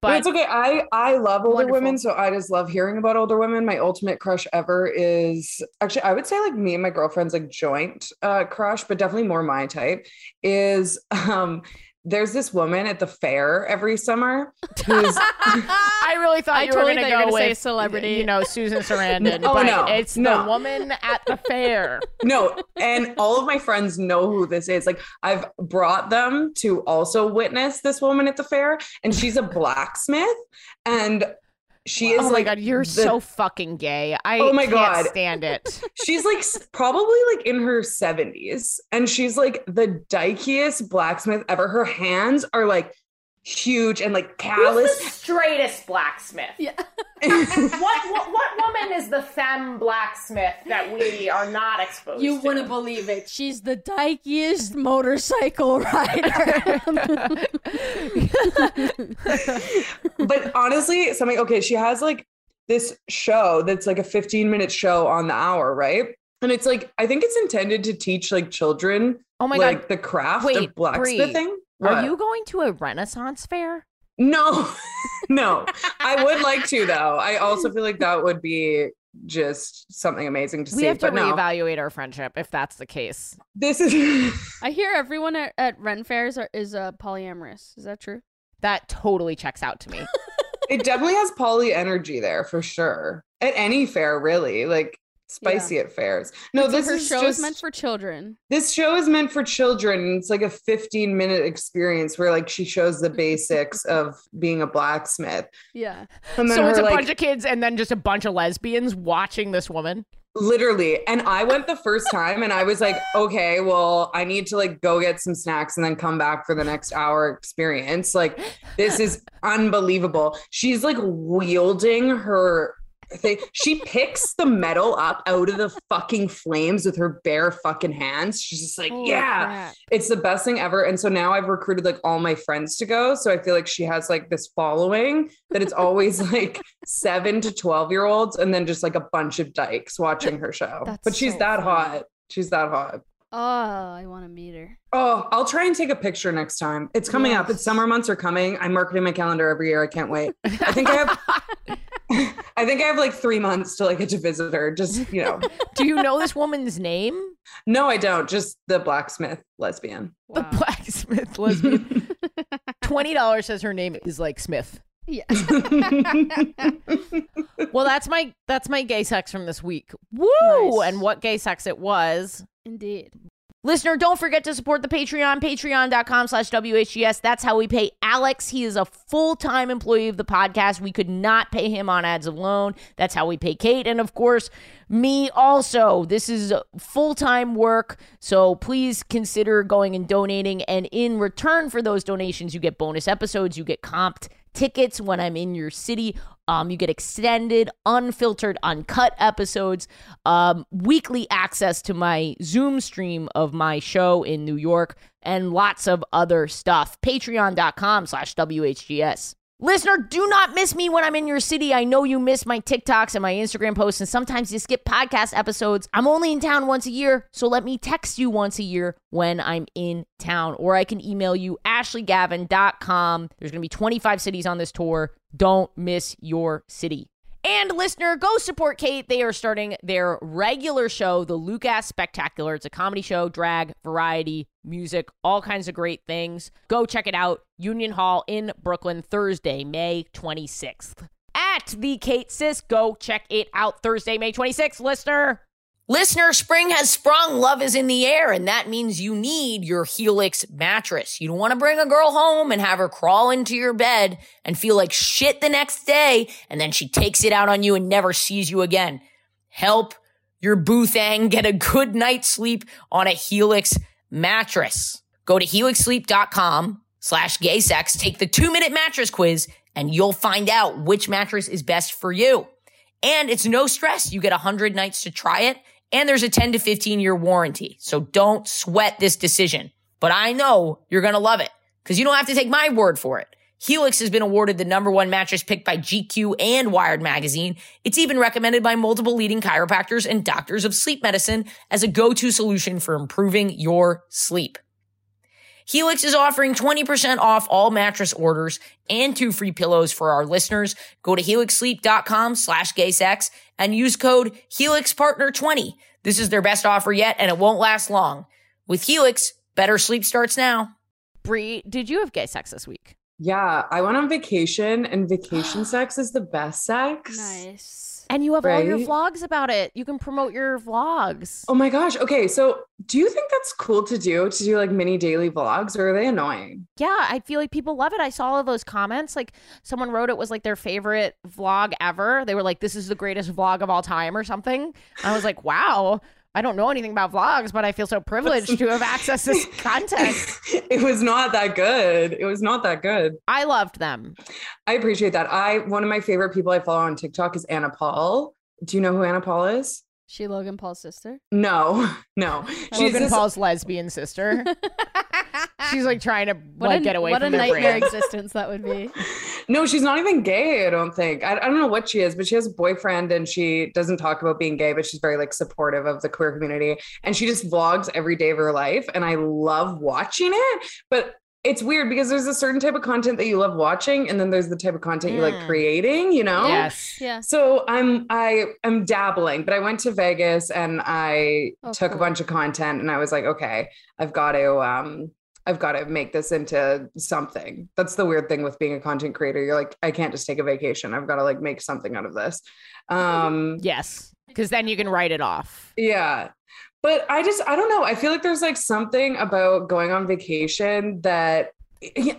But, But it's okay. I I love older Wonderful. women, so I just love hearing about older women. My ultimate crush ever is actually I would say like me and my girlfriend's like joint uh, crush, but definitely more my type. Is um there's this woman at the fair every summer who's <laughs> I really thought I you totally were going to go gonna say celebrity. you know, Susan <laughs> Sarandon. Oh, but no, it's no. the woman at the fair. <laughs> no, and all of my friends know who this is. Like I've brought them to also witness this woman at the fair, and she's a blacksmith, and she is oh my god, you're the- so fucking gay. I Oh my can't God. stand it. <laughs> she's like probably like in her 70s and she's like the dykiest blacksmith ever her hands are like huge and like callous straightest blacksmith? Yeah. <laughs> what, what what woman is the femme blacksmith that we are not exposed You to? wouldn't believe it. She's the dykiest motorcycle <laughs> rider. <laughs> but honestly something okay she has like this show that's like a 15 minute show on the hour right and it's like i think it's intended to teach like children oh my like god, the craft Wait, of blacksmithing are What? you going to a Renaissance fair? no <laughs> no i would like to though i also feel like that would be just something amazing to We see have to but no reevaluate our friendship if that's the case. this is <laughs> I hear everyone at, at Ren fairs are, is uh, polyamorous. Is that true? That totally checks out to me. <laughs> it definitely has poly energy there for sure at any fair really like spicy at fairs no So this her is show just is meant for children. this show is meant for children it's like a 15 minute experience where like she shows the basics <laughs> of being a blacksmith Yeah. and then so it's a like, bunch of kids and then just a bunch of lesbians watching this woman. literally and i went the first time and i was like okay well i need to like go get some snacks and then come back for the next hour experience like this is <laughs> unbelievable she's like wielding her thing she picks the metal up out of the fucking flames with her bare fucking hands. She's just like Holy yeah crap. it's the best thing ever. And so now i've recruited like all my friends to go. So i feel like she has like this following that it's always <laughs> like 7 to 12 year olds and then just like a bunch of dykes watching her show. That's but she's so that funny. hot. She's that hot Oh, I want to meet her. oh i'll try and take a picture next time. It's coming up. It's summer months are coming. I'm marketing my calendar every year. I can't wait. I think i have <laughs> <laughs> i think i have like three months to like get to visit her. Just you know. Do you know this woman's name? no i don't. Just the blacksmith lesbian. The blacksmith <laughs> lesbian. Twenty dollars says her name is like Smith. Yeah. <laughs> <laughs> Well, that's my that's my gay sex from this week. Woo! Nice. And what gay sex it was. Indeed. Listener, don't forget to support the Patreon, patreon.com slash WHGS. That's how we pay Alex. He is a full-time employee of the podcast. We could not pay him on ads alone. That's how we pay Kate. And of course, me also. This is full-time work. So please consider going and donating. And in return for those donations, you get bonus episodes, you get comped tickets when I'm in your city. Um, you get extended, unfiltered, uncut episodes, um, weekly access to my Zoom stream of my show in New York, and lots of other stuff. Patreon.com slash WHGS. Listener, do not miss me when I'm in your city. I know you miss my TikToks and my Instagram posts, and sometimes you skip podcast episodes. I'm only in town once a year, so let me text you once a year when I'm in town, or I can email you ashleygavin.com. There's going to be 25 cities on this tour. Don't miss your city. And listener, go support Kate. They are starting their regular show, the Lucas Spectacular. It's a comedy show, drag, variety, music, all kinds of great things. Go check it out. Union Hall in Brooklyn, Thursday, May 26th. At the Kate Sisk, go check it out Thursday, May 26th, listener. Listener, spring has sprung. Love is in the air, and that means you need your Helix mattress. You don't want to bring a girl home and have her crawl into your bed and feel like shit the next day, and then she takes it out on you and never sees you again. Help your boo thang get a good night's sleep on a Helix mattress. Go to helixsleep.com slash gay sex, take the two minute mattress quiz, and you'll find out which mattress is best for you. And it's no stress. You get 100 nights to try it, and there's a 10 to 15 year warranty. So don't sweat this decision. But I know you're going to love it because you don't have to take my word for it. Helix has been awarded the number one mattress picked by GQ and Wired Magazine. It's even recommended by multiple leading chiropractors and doctors of sleep medicine as a go-to solution for improving your sleep. Helix is offering 20% off all mattress orders and two free pillows for our listeners. Go to helixsleep.com slash gaysex and use code HelixPartner20. This is their best offer yet and it won't last long. With Helix, better sleep starts now. Brie, did you have gay sex this week? Yeah, I went on vacation and vacation sex is the best sex. Nice. And you have all your vlogs about it. You can promote your vlogs. Oh my gosh. Okay. So do you think that's cool to do to do like mini daily vlogs or are they annoying? Yeah, I feel like people love it. I saw all of those comments. Like someone wrote it was like their favorite vlog ever. They were like, "This is the greatest vlog of all time" or something. I was like, "Wow." I don't know anything about vlogs, but I feel so privileged to have access to this <laughs> content. it was not that good. It was not that good. I loved them. I appreciate that. I one of my favorite people I follow on TikTok is Anna Paul. Do you know who Anna Paul is? She Logan Paul's sister. No, <laughs> no. She's Logan this- Paul's lesbian sister. <laughs> She's like trying to What like a, get away what from a nightmare brand. existence that would be. <laughs> No, she's not even gay, I don't think. I, I don't know what she is, but she has a boyfriend and she doesn't talk about being gay, but she's very like supportive of the queer community. And she just vlogs every day of her life. And I love watching it. But it's weird because there's a certain type of content that you love watching, and then there's the type of content you like Mm. creating, you know? Yes. Yeah. So I'm I am dabbling, but I went to Vegas and I Oh, took cool. a bunch of content and I was like, okay, I've got to um I've got to make this into something. That's the weird thing with being a content creator. You're like, I can't just take a vacation. I've got to like make something out of this. Um Yes. Because then you can write it off. yeah. But I just I don't know. I feel like there's like something about going on vacation that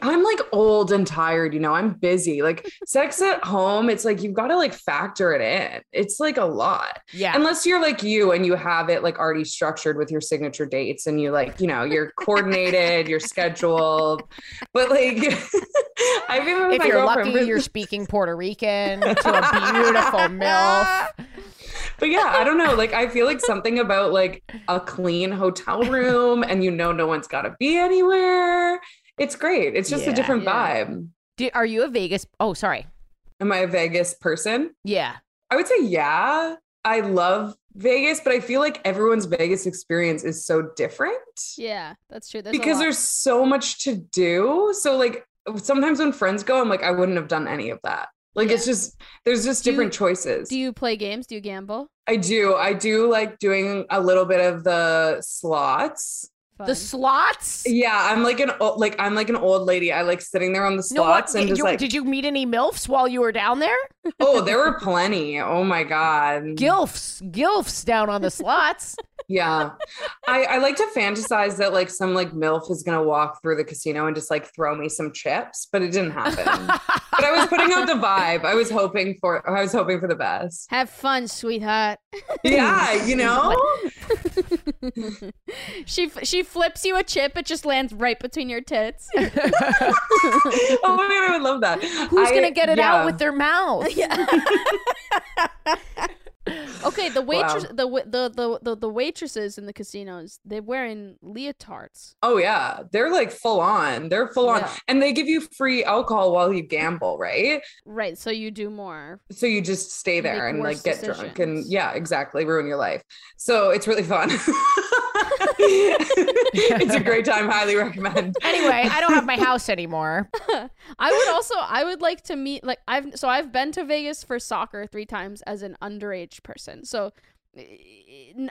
I'm like old and tired, you know. I'm busy. Like <laughs> sex at home, it's like you've got to like factor it in. It's like a lot. Yeah. Unless you're like you and you have it like already structured with your signature dates and you like, you know, you're coordinated, you're scheduled. But like <laughs> I've if you're lucky, you're speaking Puerto Rican to a beautiful <laughs> MILF. But yeah, I don't know. Like I feel like something about like a clean hotel room and you know no one's gotta be anywhere. It's great. It's just Yeah. a different Yeah. vibe. Do, are you a Vegas? Oh, sorry. Am I a Vegas person? Yeah. I would say yeah. I love Vegas, but I feel like everyone's Vegas experience is so different. Yeah, that's true. There's because there's so much to do. So like sometimes when friends go, I'm like, I wouldn't have done any of that. Like it's just there's just Do you- different choices. Do you play games? Do you gamble? I do. I do like doing a little bit of the slots. Fun. The slots? Yeah, I'm like an old, like I'm like an old lady. I like sitting there on the No, what- slots and just you- like did you meet any MILFs while you were down there? oh, there were <laughs> plenty. Oh my god. Gilfs. Gilfs down on the slots. <laughs> Yeah. I, I like to fantasize that like some like MILF is gonna walk through the casino and just like throw me some chips, but it didn't happen. but I was putting out the vibe. I was hoping for I was hoping for the best. Have fun, sweetheart. Yeah, you <laughs> know? she she flips you a chip. It just lands right between your tits. <laughs> oh my god, I would love that. Who's I- going to get it yeah. out with their mouth? <laughs> Okay, the waitress, Wow. the, the the the the waitresses in the casinos, they're wearing leotards. Oh yeah, they're like full on. They're full on, and they give you free alcohol while you gamble, right? Right, so you do more. So you just stay there and like get drunk and yeah, exactly, ruin your life. So it's really fun. <laughs> <laughs> <laughs> it's a great <laughs> time. Highly recommend. <laughs> Anyway, I don't have my house anymore. I would also I would like to meet like I've so I've been to Vegas for soccer 3 times as an underage person. So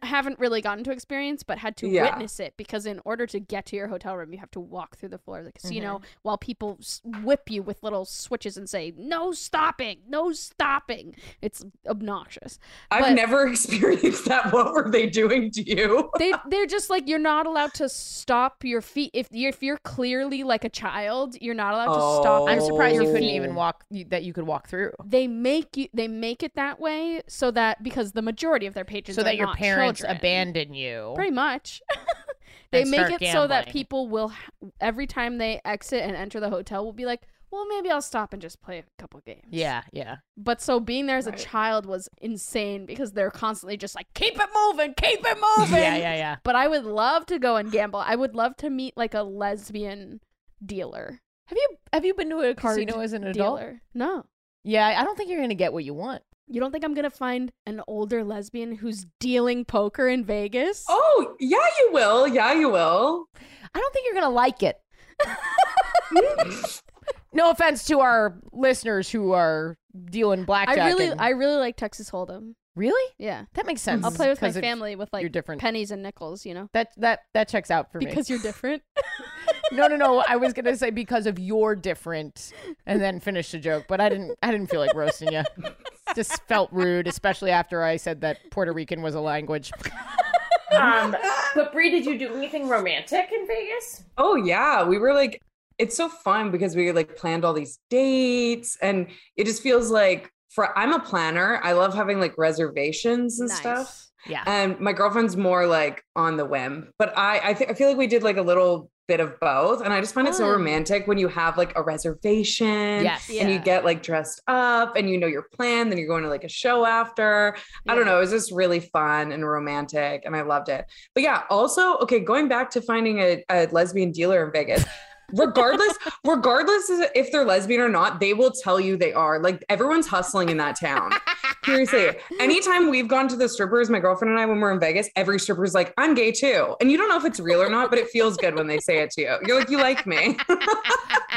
haven't really gotten to experience but had to Yeah. witness it because in order to get to your hotel room you have to walk through the floor of the casino Mm-hmm. while people whip you with little switches and say no stopping no stopping it's obnoxious I've But- never <laughs> experienced that. What were they doing to you? <laughs> they they're just like you're not allowed to stop your feet if you're if you're clearly like a child you're not allowed to stop I'm surprised you couldn't feet. even walk, that you could walk through. they make you they make it that way so that because the majority of their patrons So are that your not parents children. abandon you. pretty much <laughs> they make start it so that people will every time they exit and enter the hotel will be like well maybe i'll stop and just play a couple games Yeah, yeah. but so being there as Right. a child was insane because they're constantly just like keep it moving keep it <laughs> moving Yeah, yeah, yeah. but i would love to go and gamble i would love to meet like a lesbian dealer Have you have you been to a card casino as an adult? dealer. No. Yeah, I don't think you're gonna get what you want. You don't think I'm gonna find an older lesbian who's dealing poker in Vegas? Oh, yeah, you will. Yeah, you will. I don't think you're gonna like it. <laughs> no offense to our listeners who are dealing blackjack. I really, and- I really like Texas Hold'em. really Yeah, that makes sense. I'll play with my family with like you're different. pennies and nickels. You know, That that that checks out for me. because you're different. <laughs> no, no, no. I was gonna say because of you're different, and then finish the joke, but I didn't. I didn't feel like roasting you. Just felt rude, especially after I said that Puerto Rican was a language. Um, but Brie, did you do anything romantic in Vegas? Oh yeah, we were like it's so fun because we like planned all these dates and it just feels like for I'm a planner. I love having like reservations and stuff. Yeah. And my girlfriend's more like on the whim. But I I think I feel like we did like a little bit of both and I just find it so oh. romantic when you have like a reservation Yes. and you get like dressed up and you know your plan then you're going to like a show after I don't know. It was just really fun and romantic, and I loved it. But yeah, also, okay, going back to finding a, a lesbian dealer in Vegas. Regardless, regardless if they're lesbian or not, they will tell you they are. Like everyone's hustling in that town. Seriously, anytime we've gone to the strippers, my girlfriend and I, when we're in Vegas, every stripper's like, "I'm gay too," and you don't know if it's real or not, but it feels good when they say it to you. You're like, "You like me."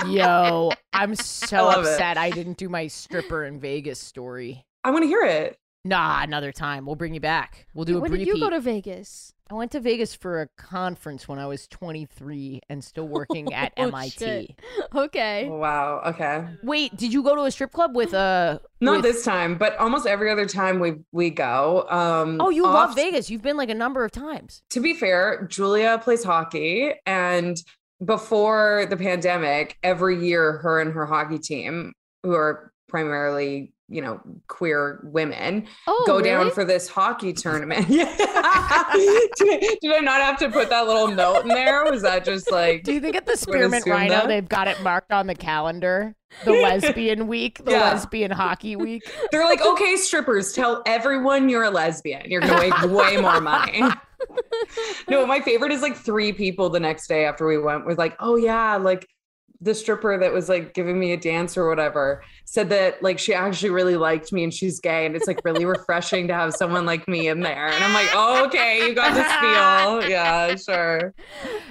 Yo, I'm so it. upset I didn't do my stripper in Vegas story. I want to hear it. Nah, another time. We'll bring you back. We'll do a when did you go to Vegas? I went to Vegas for a conference when I was 23 and still <laughs> working at Oh, MIT. shit. Okay. Wow. Okay. Wait, did you go to a strip club with uh Not with- this time, but almost every other time we we go. Um, Oh, you love Vegas. You've been like a number of times. to be fair, Julia plays hockey. And before the pandemic, every year, her and her hockey team, who are primarily, you know, queer women, Oh, go down for this hockey tournament. <laughs> did, did I not have to put that little note in there? Was that just like, Do you think at the Spearmint Rhino that. they've got it marked on the calendar? The <laughs> lesbian week, the Yeah. lesbian hockey week. they're like, okay, strippers, tell everyone you're a lesbian. You're going to make way more money. <laughs> no, my favorite is like three people the next day after we went was like, oh yeah, like the stripper that was like giving me a dance or whatever said that like she actually really liked me and she's gay and it's like really <laughs> refreshing to have someone like me in there. And I'm like, oh, okay, you got the feel <laughs> Yeah, sure.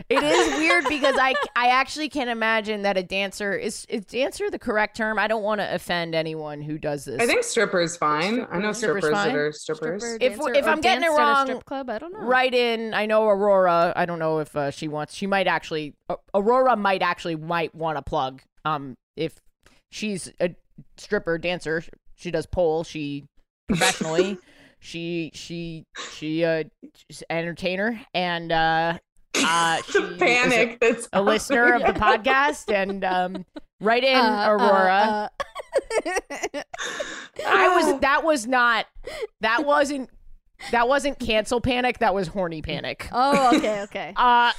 It is weird because I I actually can't imagine that a dancer is is dancer the correct term. I don't want to offend anyone who does this. I think strippers fine. I know Strippers strippers that are strippers. Stripper, If- dancer, if or I'm getting it danced at a wrong, strip club, I don't know. right in i know aurora i don't know if uh, she wants she might actually aurora might actually might want to plug um if she's a stripper dancer she does pole she professionally <laughs> she she she uh she's an entertainer and uh uh <laughs> she the is panic that's a, a listener of the <laughs> podcast and um right in Uh, uh, aurora. uh, i was that was not that wasn't that wasn't cancel panic that was horny panic oh, okay, okay. <laughs> uh,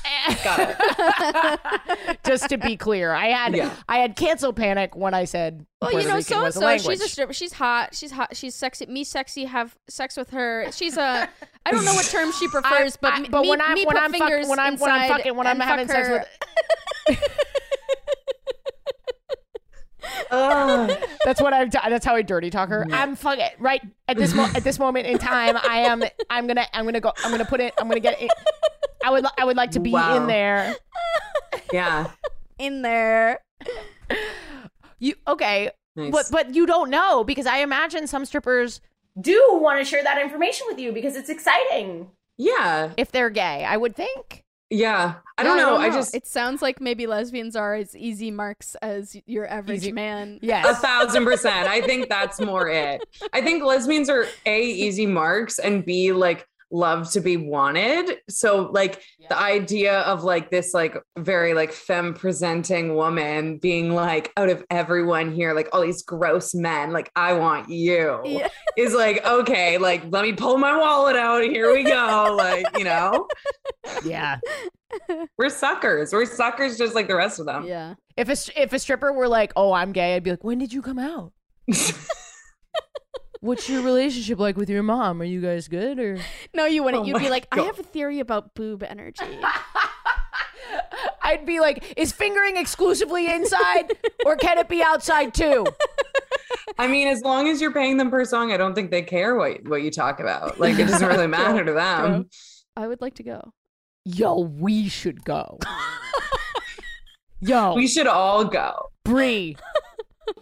Got <laughs> just to be clear, I had Yeah. I had cancel panic when I said Well, Puerto you know, Rican so and so, she's a stripper. She's hot. She's hot. She's sexy. Me sexy. Have sex with her. She's a. I don't know what term she <laughs> prefers, but I- but me, when I'm me when I'm fuck- when I'm when I'm fucking when I'm and having fuck sex with Ugh. <laughs> that's what I'm. T- that's how I dirty talk her. I'm fuck it right at this mo- at this moment in time. I am. I'm gonna. I'm gonna go. I'm gonna put it. I'm gonna get it. I would. li- I would like to be Wow. in there. yeah. in there. You okay? Nice. But but you don't know because I imagine some strippers Do want to share that information with you because it's exciting. yeah. if they're gay. I would think. Yeah. I don't Yeah, I know. don't I just It sounds like maybe lesbians are as easy marks as your average Easy- man. a thousand percent. I think that's more it. I think lesbians are A, easy marks, and B, like love to be wanted. So like the idea of like this like very like femme presenting woman being like out of everyone here, like all these gross men, like I want you Yeah. is like, okay, like let me pull my wallet out. Here we go. Like, you know, yeah. <laughs> we're suckers. We're suckers just like the rest of them. Yeah. If a if a stripper were like, "Oh, I'm gay," I'd be like, "When did you come out? <laughs> What's your relationship like with your mom? Are you guys good or?" No, you wouldn't. Oh You'd be my like, I have a theory about boob energy. <laughs> I'd be like, is fingering exclusively inside or can it be outside too? I mean, as long as you're paying them per song, I don't think they care what what you talk about. Like it doesn't really <laughs> matter to them. I would like to go. Yo, we should go. Yo, We should all go. Brie. <laughs>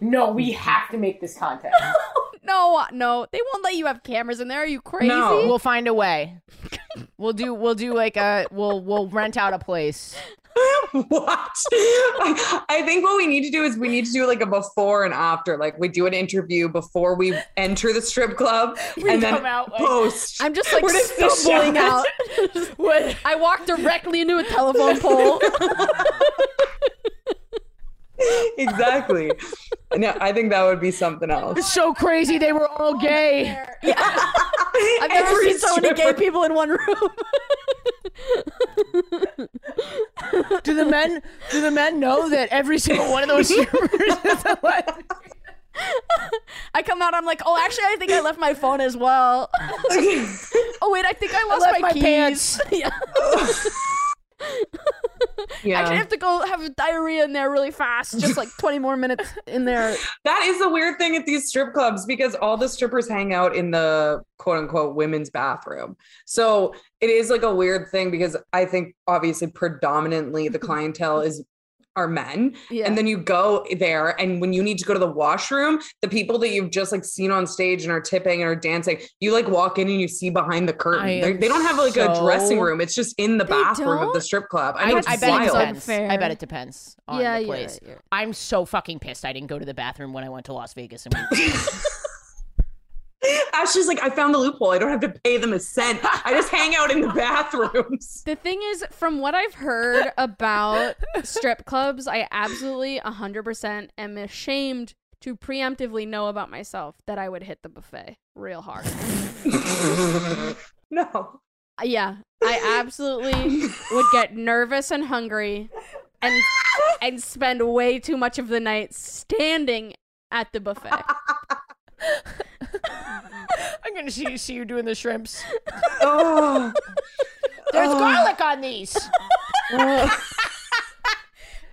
No, we have to make this content. No, no, they won't let you have cameras in there. Are you crazy? No. We'll find a way. We'll do. We'll do like a. We'll we'll rent out a place. <laughs> what? I, I think what we need to do is we need to do like a before and after. Like we do an interview before we enter the strip club, <laughs> and then come out, like- post. I'm just like What is this stumbling out. <laughs> I walked directly into a telephone pole. <laughs> exactly. No, I think that would be something else. It's so crazy. They were all gay. <laughs> I've never Every seen so many gay people in one room. <laughs> Do the men? Do the men know that every single one of those strippers is a lesbian? I come out, I'm like, oh, actually, I think I left my phone as well. oh wait, I think I lost left my, my keys. pants. yeah. <laughs> Yeah. Actually, I have to go have diarrhea in there really fast. Just like <laughs> 20 more minutes in there. That is the weird thing at these strip clubs because all the strippers hang out in the quote unquote women's bathroom. So it is like a weird thing because I think obviously predominantly the <laughs> clientele is are men. Yeah. And then you go there and when you need to go to the washroom, the people that you've just like seen on stage and are tipping and are dancing, you like walk in and you see behind the curtain. They're- They don't have like a dressing room. It's just in the bathroom of the strip club. I I, know I it's bet it wild. depends. Unfair. I bet it depends on Yeah, the place. you're- I'm so fucking pissed. I didn't go to the bathroom when I went to Las Vegas. And <laughs> <laughs> Ashley's like, I found the loophole. I don't have to pay them a cent. I just hang out in the bathrooms. The thing is, from what I've heard about strip clubs, I absolutely 100% am ashamed to preemptively know about myself that I would hit the buffet real hard. no. Yeah, I absolutely would get nervous and hungry and and spend way too much of the night standing at the buffet. <laughs> I'm gonna see you see you doing the shrimps. Oh. There's Oh. garlic on these. <laughs>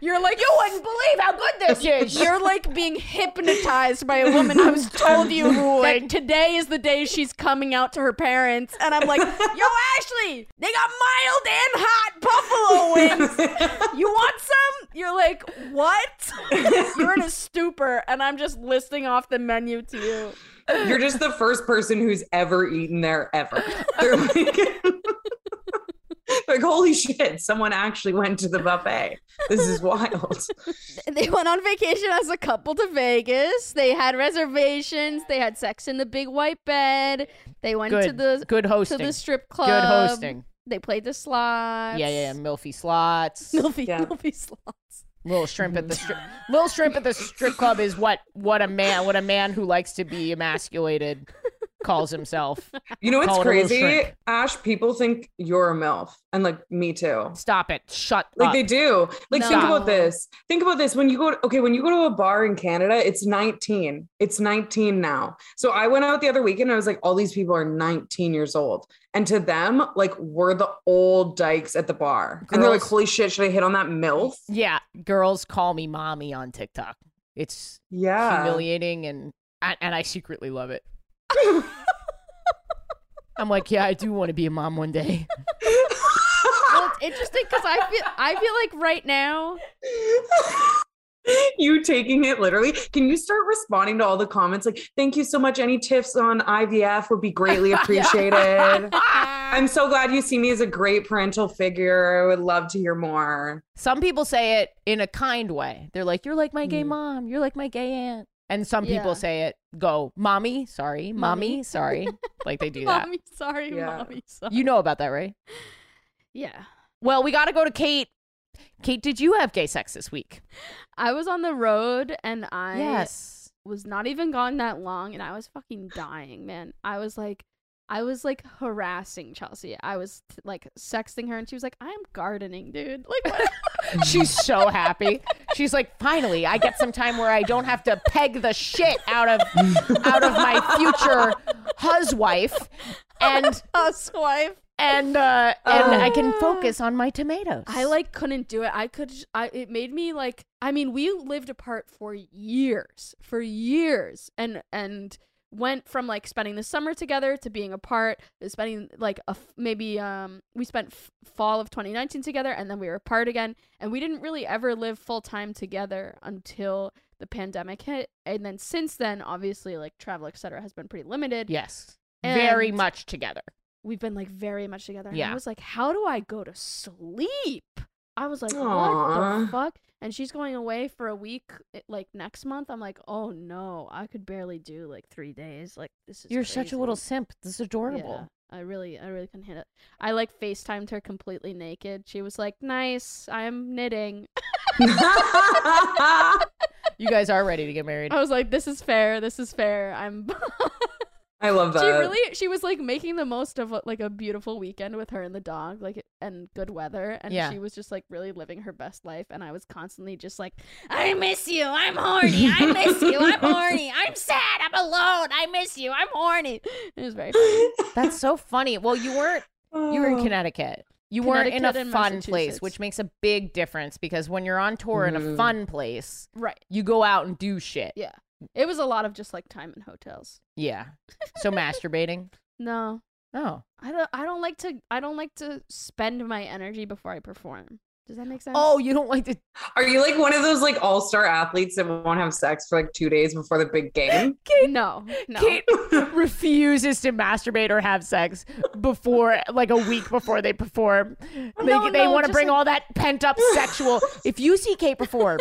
You're like You wouldn't believe how good this <laughs> is. You're like being hypnotized by a woman who's <laughs> told you that today is the day she's coming out to her parents. And I'm like, yo, Ashley, they got mild and hot buffalo wings. You want some? You're like, what? You're in a stupor. And I'm just listing off the menu to you. You're just the first person who's ever eaten there ever. They're like, <laughs> like, holy shit, someone actually went to the buffet. This is wild. <laughs> They went on vacation as a couple to Vegas. They had reservations. They had sex in the big white bed. They went to the Good hosting. to the strip club. Good hosting. They played the slots. Yeah, yeah, yeah. Milfy slots. Milfy, Yeah. milfy slots. Little shrimp at the strip. <laughs> Little shrimp at the strip club is what what a man what a man who likes to be emasculated calls himself. You know what's Call it a little crazy? Ash, people think you're a MILF. And like me too. Stop it. Shut Like up. they do. Like think about this. Think about this. When you go to, okay, when you go to a bar in Canada, it's 19. It's 19 now. So I went out the other weekend and I was like, all these people are 19 years old. And to them, like we're the old dykes at the bar. And they're like, holy shit, should I hit on that MILF? yeah, girls call me mommy on TikTok. It's Yeah. humiliating and and I secretly love it. I'm like, yeah, I do want to be a mom one day. Well, it's interesting because I feel I feel like right now. you taking it literally. Can you start responding to all the comments? Like, thank you so much. Any tips on IVF would be greatly <laughs> appreciated. I'm so glad you see me as a great parental figure. I would love to hear more. Some people say it in a kind way. They're like, "You're like my gay mm. mom. You're like my gay aunt." And some Yeah. people say it, "Go, mommy, sorry, mommy, Mommy. sorry." <laughs> like they do that. Mommy, sorry, Yeah. mommy, sorry. You know about that, right? yeah. Well, we got to go to Kate. Kate, did you have gay sex this week? I was on the road and I yes. was not even gone that long and I was fucking dying, man. I was like I was like harassing Chelsea. I was like sexting her and she was like, I'm gardening, dude. <laughs> Like? <laughs> She's so happy. She's like, finally, I get some time where I don't have to peg the shit out of out of my future huswife. And <laughs> housewife. and uh, and I can Oh. focus on my tomatoes. I like couldn't do it. I could. I it made me like. I mean, we lived apart for years, for years, and and went from like spending the summer together to being apart, to spending like a f- maybe um we spent f- fall of 2019 together, and then we were apart again, and we didn't really ever live full time together until the pandemic hit, and then since then, obviously, like travel, etc., has been pretty limited. yes, very much together. we've been like very much together. And I was like, how do I go to sleep? I was like, what Aw. the fuck? And she's going away for a week, eh, like next month. I'm like, oh no, I could barely do like three days. Like this is. You're such a little simp. This is adorable. Yeah, I really, I really couldn't hit it. I like FaceTimed her completely naked. She was like, nice, I'm knitting. <laughs> <laughs> You guys are ready to get married. I was like, this is fair. This is fair. I'm. <laughs> I love that. she really she was like making the most of like a beautiful weekend with her and the dog like and good weather and Yeah. she was just like really living her best life and i was constantly just like i miss you i'm horny i miss you i'm horny <laughs> i'm sad i'm alone i miss you i'm horny it was very funny <laughs> That's so funny. Well, you weren't. You were in Oh. Connecticut. You weren't in a fun place, which makes a big difference because when you're on tour in a Mhm. fun place, right you go out and do shit. yeah it was a lot of just like time in hotels Yeah. So masturbating. <laughs> no Oh. i don't i don't like to i don't like to spend my energy before i perform does that make sense Oh, you don't like to. Are you like one of those like all star athletes that won't have sex for like two days before the big game? <laughs> no no Kate <laughs> refuses to masturbate or have sex before, like a week before they perform. They, No, they no, want to bring like- all that pent up sexual. If you see Kate perform,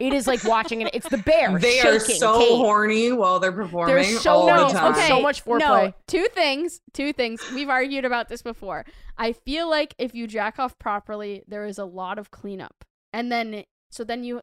it is like watching it. It's the bear. They are so Kate. horny while they're performing They're so all no, the time. okay. so much foreplay. No, two things. Two things. We've argued about this before. I feel like if you jack off properly, there is a lot of cleanup, and then so then you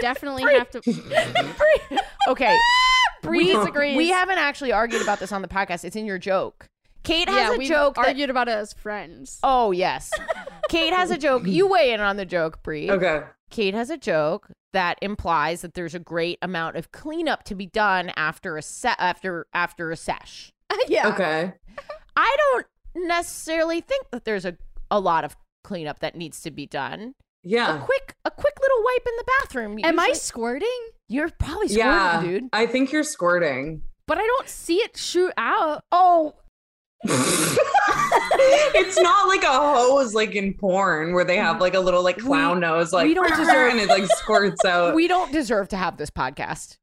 definitely have to. <laughs> Okay. <laughs> Bree we, disagrees. we haven't actually argued about this on the podcast. It's in your joke. Kate has yeah, a we've joke that argued about it as friends. Oh yes. <laughs> Kate has a joke. You weigh in on the joke, Bree. Okay. Kate has a joke that implies that there's a great amount of cleanup to be done after a set after after a sesh. <laughs> yeah. Okay. I don't necessarily think that there's a, a lot of cleanup that needs to be done. Yeah. A quick a quick little wipe in the bathroom. Am I squirting? You're probably squirting, Yeah. dude. I think you're squirting. But I don't see it shoot out. Oh, <laughs> it's not like a hose like in porn where they have like a little like clown nose like we don't <laughs> deserve- and it like squirts out. <laughs> we don't deserve to have this podcast.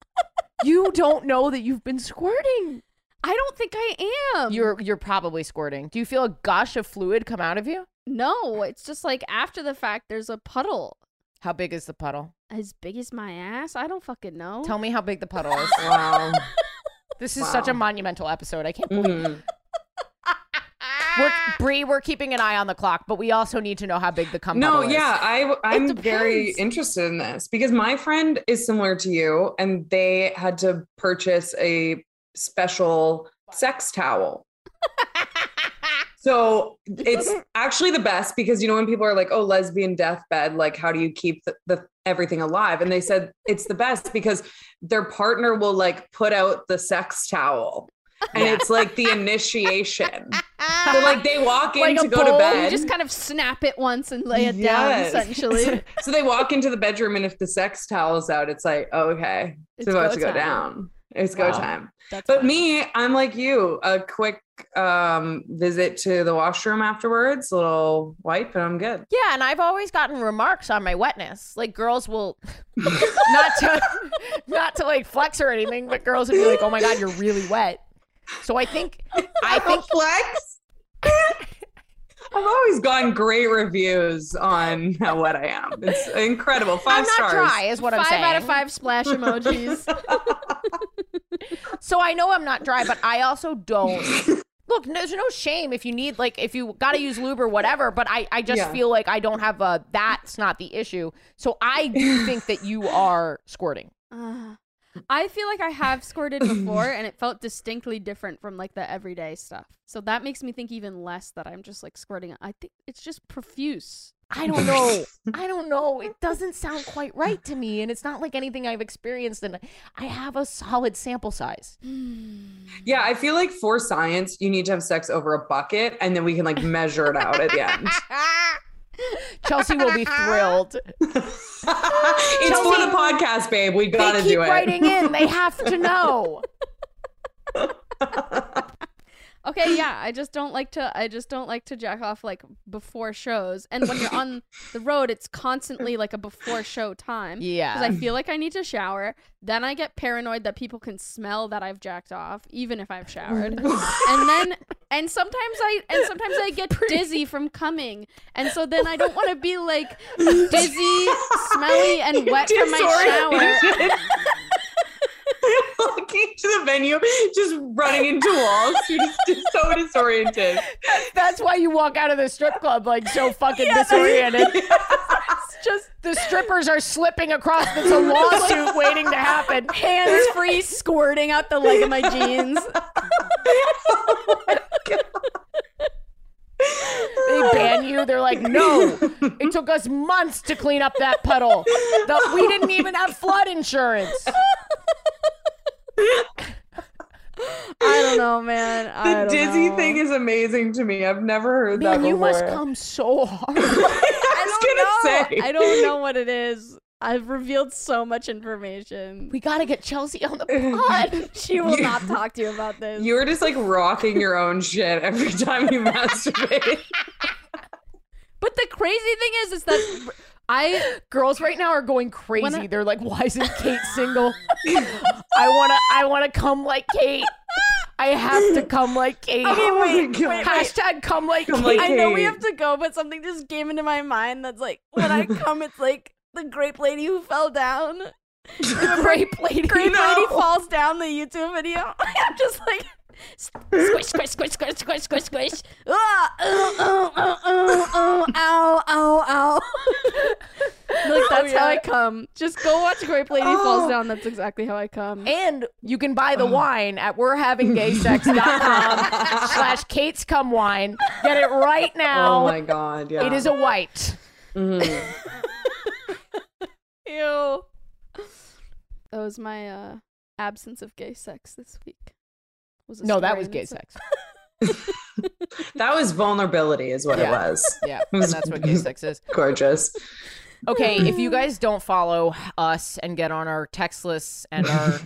you don't know that you've been squirting. I don't think I am. You're you're probably squirting. Do you feel a gush of fluid come out of you? no. It's just like after the fact, there's a puddle How big is the puddle? as big as my ass. I don't fucking know. Tell me how big the puddle is. wow. This is such a monumental episode. I can't believe Mhm. We're Bree, we're keeping an eye on the clock, but we also need to know how big the cum No, yeah, I I'm very interested in this because my friend is similar to you and they had to purchase a special sex towel. <laughs> So it's actually the best because you know when people are like, "Oh, lesbian deathbed," like how do you keep the, the everything alive? And they said it's the best because their partner will like put out the sex towel, and it's like the initiation. <laughs> So like they walk in Like to go to bowl? bed. You just kind of snap it once and lay it Yes. down, essentially. <laughs> so they walk into the bedroom, and if the sex towel's out, it's like, oh, okay, it's, It's about go to go time. down. It's go time. That's But fine. me, I'm like you, a quick um visit to the washroom afterwards, a little wipe, and I'm good. Yeah, and I've always gotten remarks on my wetness. Like girls will <laughs> not to not to like flex or anything, but girls would be like, "Oh my god, you're really wet." So I think <laughs> I think flex. <laughs> I've always gotten great reviews on how wet I am. It's incredible. 5 I'm not stars. dry, is what I'm five saying. out of five splash emojis. <laughs> So I know I'm not dry, but I also don't. Look, there's no shame if you need like if you got to use lube or whatever. But I I just Yeah. feel like I don't have a. That's not the issue. So I do think that you are squirting. Uh, I feel like I have squirted before <laughs> and it felt distinctly different from like the everyday stuff. So that makes me think even less that I'm just like squirting. I think it's just profuse. I don't know. <laughs> I don't know. It doesn't sound quite right to me, and it's not like anything I've experienced. And I have a solid sample size. Mm. Yeah, I feel like for science, you need to have sex over a bucket and then we can like measure it out at the end. <laughs> <laughs> Chelsea will be thrilled. it's for the podcast, babe. We gotta do it. They keep writing in. They have to know. <laughs> Okay, yeah, I just don't like to I just don't like to jack off like before shows. And when you're <laughs> on the road, it's constantly like a before show time. Yeah. Because I feel like I need to shower. Then I get paranoid that people can smell that I've jacked off, even if I've showered. <laughs> and then and sometimes I and sometimes I get dizzy from coming. And so then I don't want to be like <laughs> dizzy, smelly, and wet from my shower. Disoriented. Walking to the venue, just running into walls. <laughs> You're just, just so disoriented. That's why you walk out of the strip club like so fucking disoriented. <laughs> It's just The strippers are slipping across. There's a lawsuit <laughs> waiting to happen. hands free squirting out the leg of my jeans. They ban you. They're like, no. It took us months to clean up that puddle. The- we didn't even have flood insurance. <laughs> I don't know, man. I The don't dizzy know. thing is amazing to me. I've never heard that Man, you must come so hard. <laughs> <laughs> I was gonna say. I don't know what it is. I've revealed so much information. We gotta get Chelsea on the pod. She will not talk to you about this. You were just like rocking your own shit every time you masturbate. but the crazy thing is, is that I <laughs> Girls right now are going crazy. When I- They're like, why isn't Kate single? <laughs> I wanna I wanna come like Kate. I have to come like Kate. Oh my God. Hashtag come like Come Kate. like I know we have to go, but something just came into my mind that's like when I come, it's like the grape lady who fell down. <laughs> The grape lady. Grape No. lady falls down the YouTube video. I'm just like squish, squish, squish, squish, squish, squish, squish. Ah, oh, oh, oh, oh, oh, ow, ow, ow. <laughs> like that's how I come. Just go watch Grape Lady falls down. That's exactly how I come. And you can buy the wine at we're having gaysex.com <laughs> slash Kate's come wine. Get it right now. Oh my god, yeah. It is a white. Mhm. <laughs> Ew. That was my uh, absence of gay sex this week. Was a No, that was gay sex. <laughs> That was vulnerability, is what Yeah. it was. Yeah, and that's what gay sex is. <laughs> Gorgeous. Okay, if you <laughs> guys don't follow us and get on our text lists and our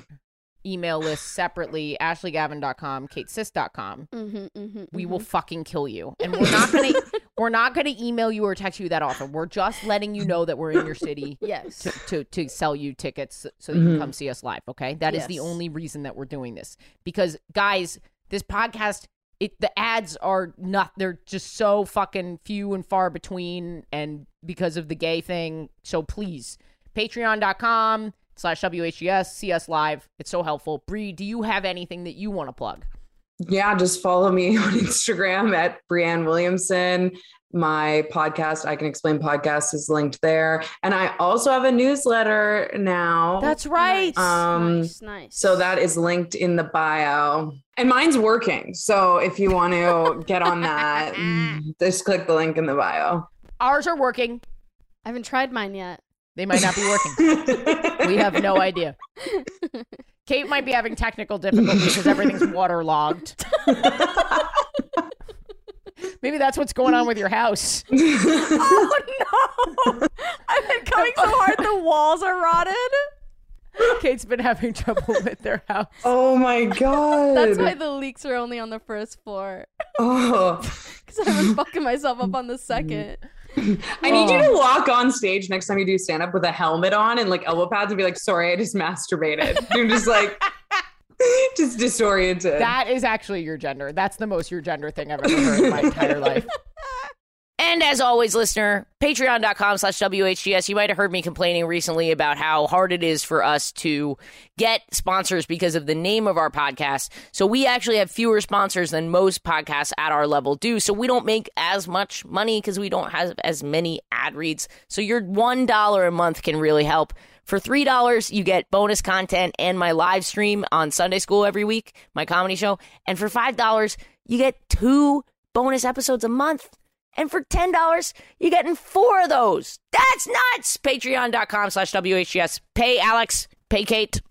email lists separately, ashleygavin.com, katesisk.com, Mhm, mhm, we mhm. will fucking kill you. And we're not gonna we're not gonna email you or text you that often. We're just letting you know that we're in your city <laughs> Yes. to, to, to sell you tickets so that you can come mm-hmm. see us live. Okay, that is the Yes. only reason that we're doing this. Because guys, this podcast, it the ads are not. They're just so fucking few and far between, and because of the gay thing. So please, Patreon.com slash WHGS, see us live. It's so helpful. Bree, do you have anything that you want to plug? Yeah, just follow me <laughs> on Instagram at Breanne Williamson. My podcast, I Can Explain Podcast, is linked there. And I also have a newsletter now. That's right. Um, nice, nice. so that is linked in the bio. And mine's working. So if you want to <laughs> get on that, just click the link in the bio. Ours are working. I haven't tried mine yet. They might not be working. <laughs> we have no idea. Kate might be having technical difficulties because everything's <laughs> waterlogged. Maybe that's what's going on with your house. <laughs> oh no! I've been coming so hard the walls are rotted. Kate's been having trouble with their house. oh my God. That's why the leaks are only on the first floor. Oh. <laughs> Because I've been fucking myself up on the second. I need you to walk on stage next time you do stand up with a helmet on and like elbow pads and be like, sorry, I just masturbated. <laughs> You're just like, <laughs> just disoriented. That is actually your gender. That's the most your gender thing I've ever heard in my entire life. <laughs> And as always, listener, patreon.com slash WHGS. You might have heard me complaining recently about how hard it is for us to get sponsors because of the name of our podcast. So we actually have fewer sponsors than most podcasts at our level do. So we don't make as much money because we don't have as many ad reads. So your $1 a month can really help. For $3, you get bonus content and my live stream on Sunday School every week, my comedy show. And for $5, you get two bonus episodes a month. And for $10, you're getting four of those. That's nuts. Patreon.com slash WHGS. Pay Alex. Pay Kate.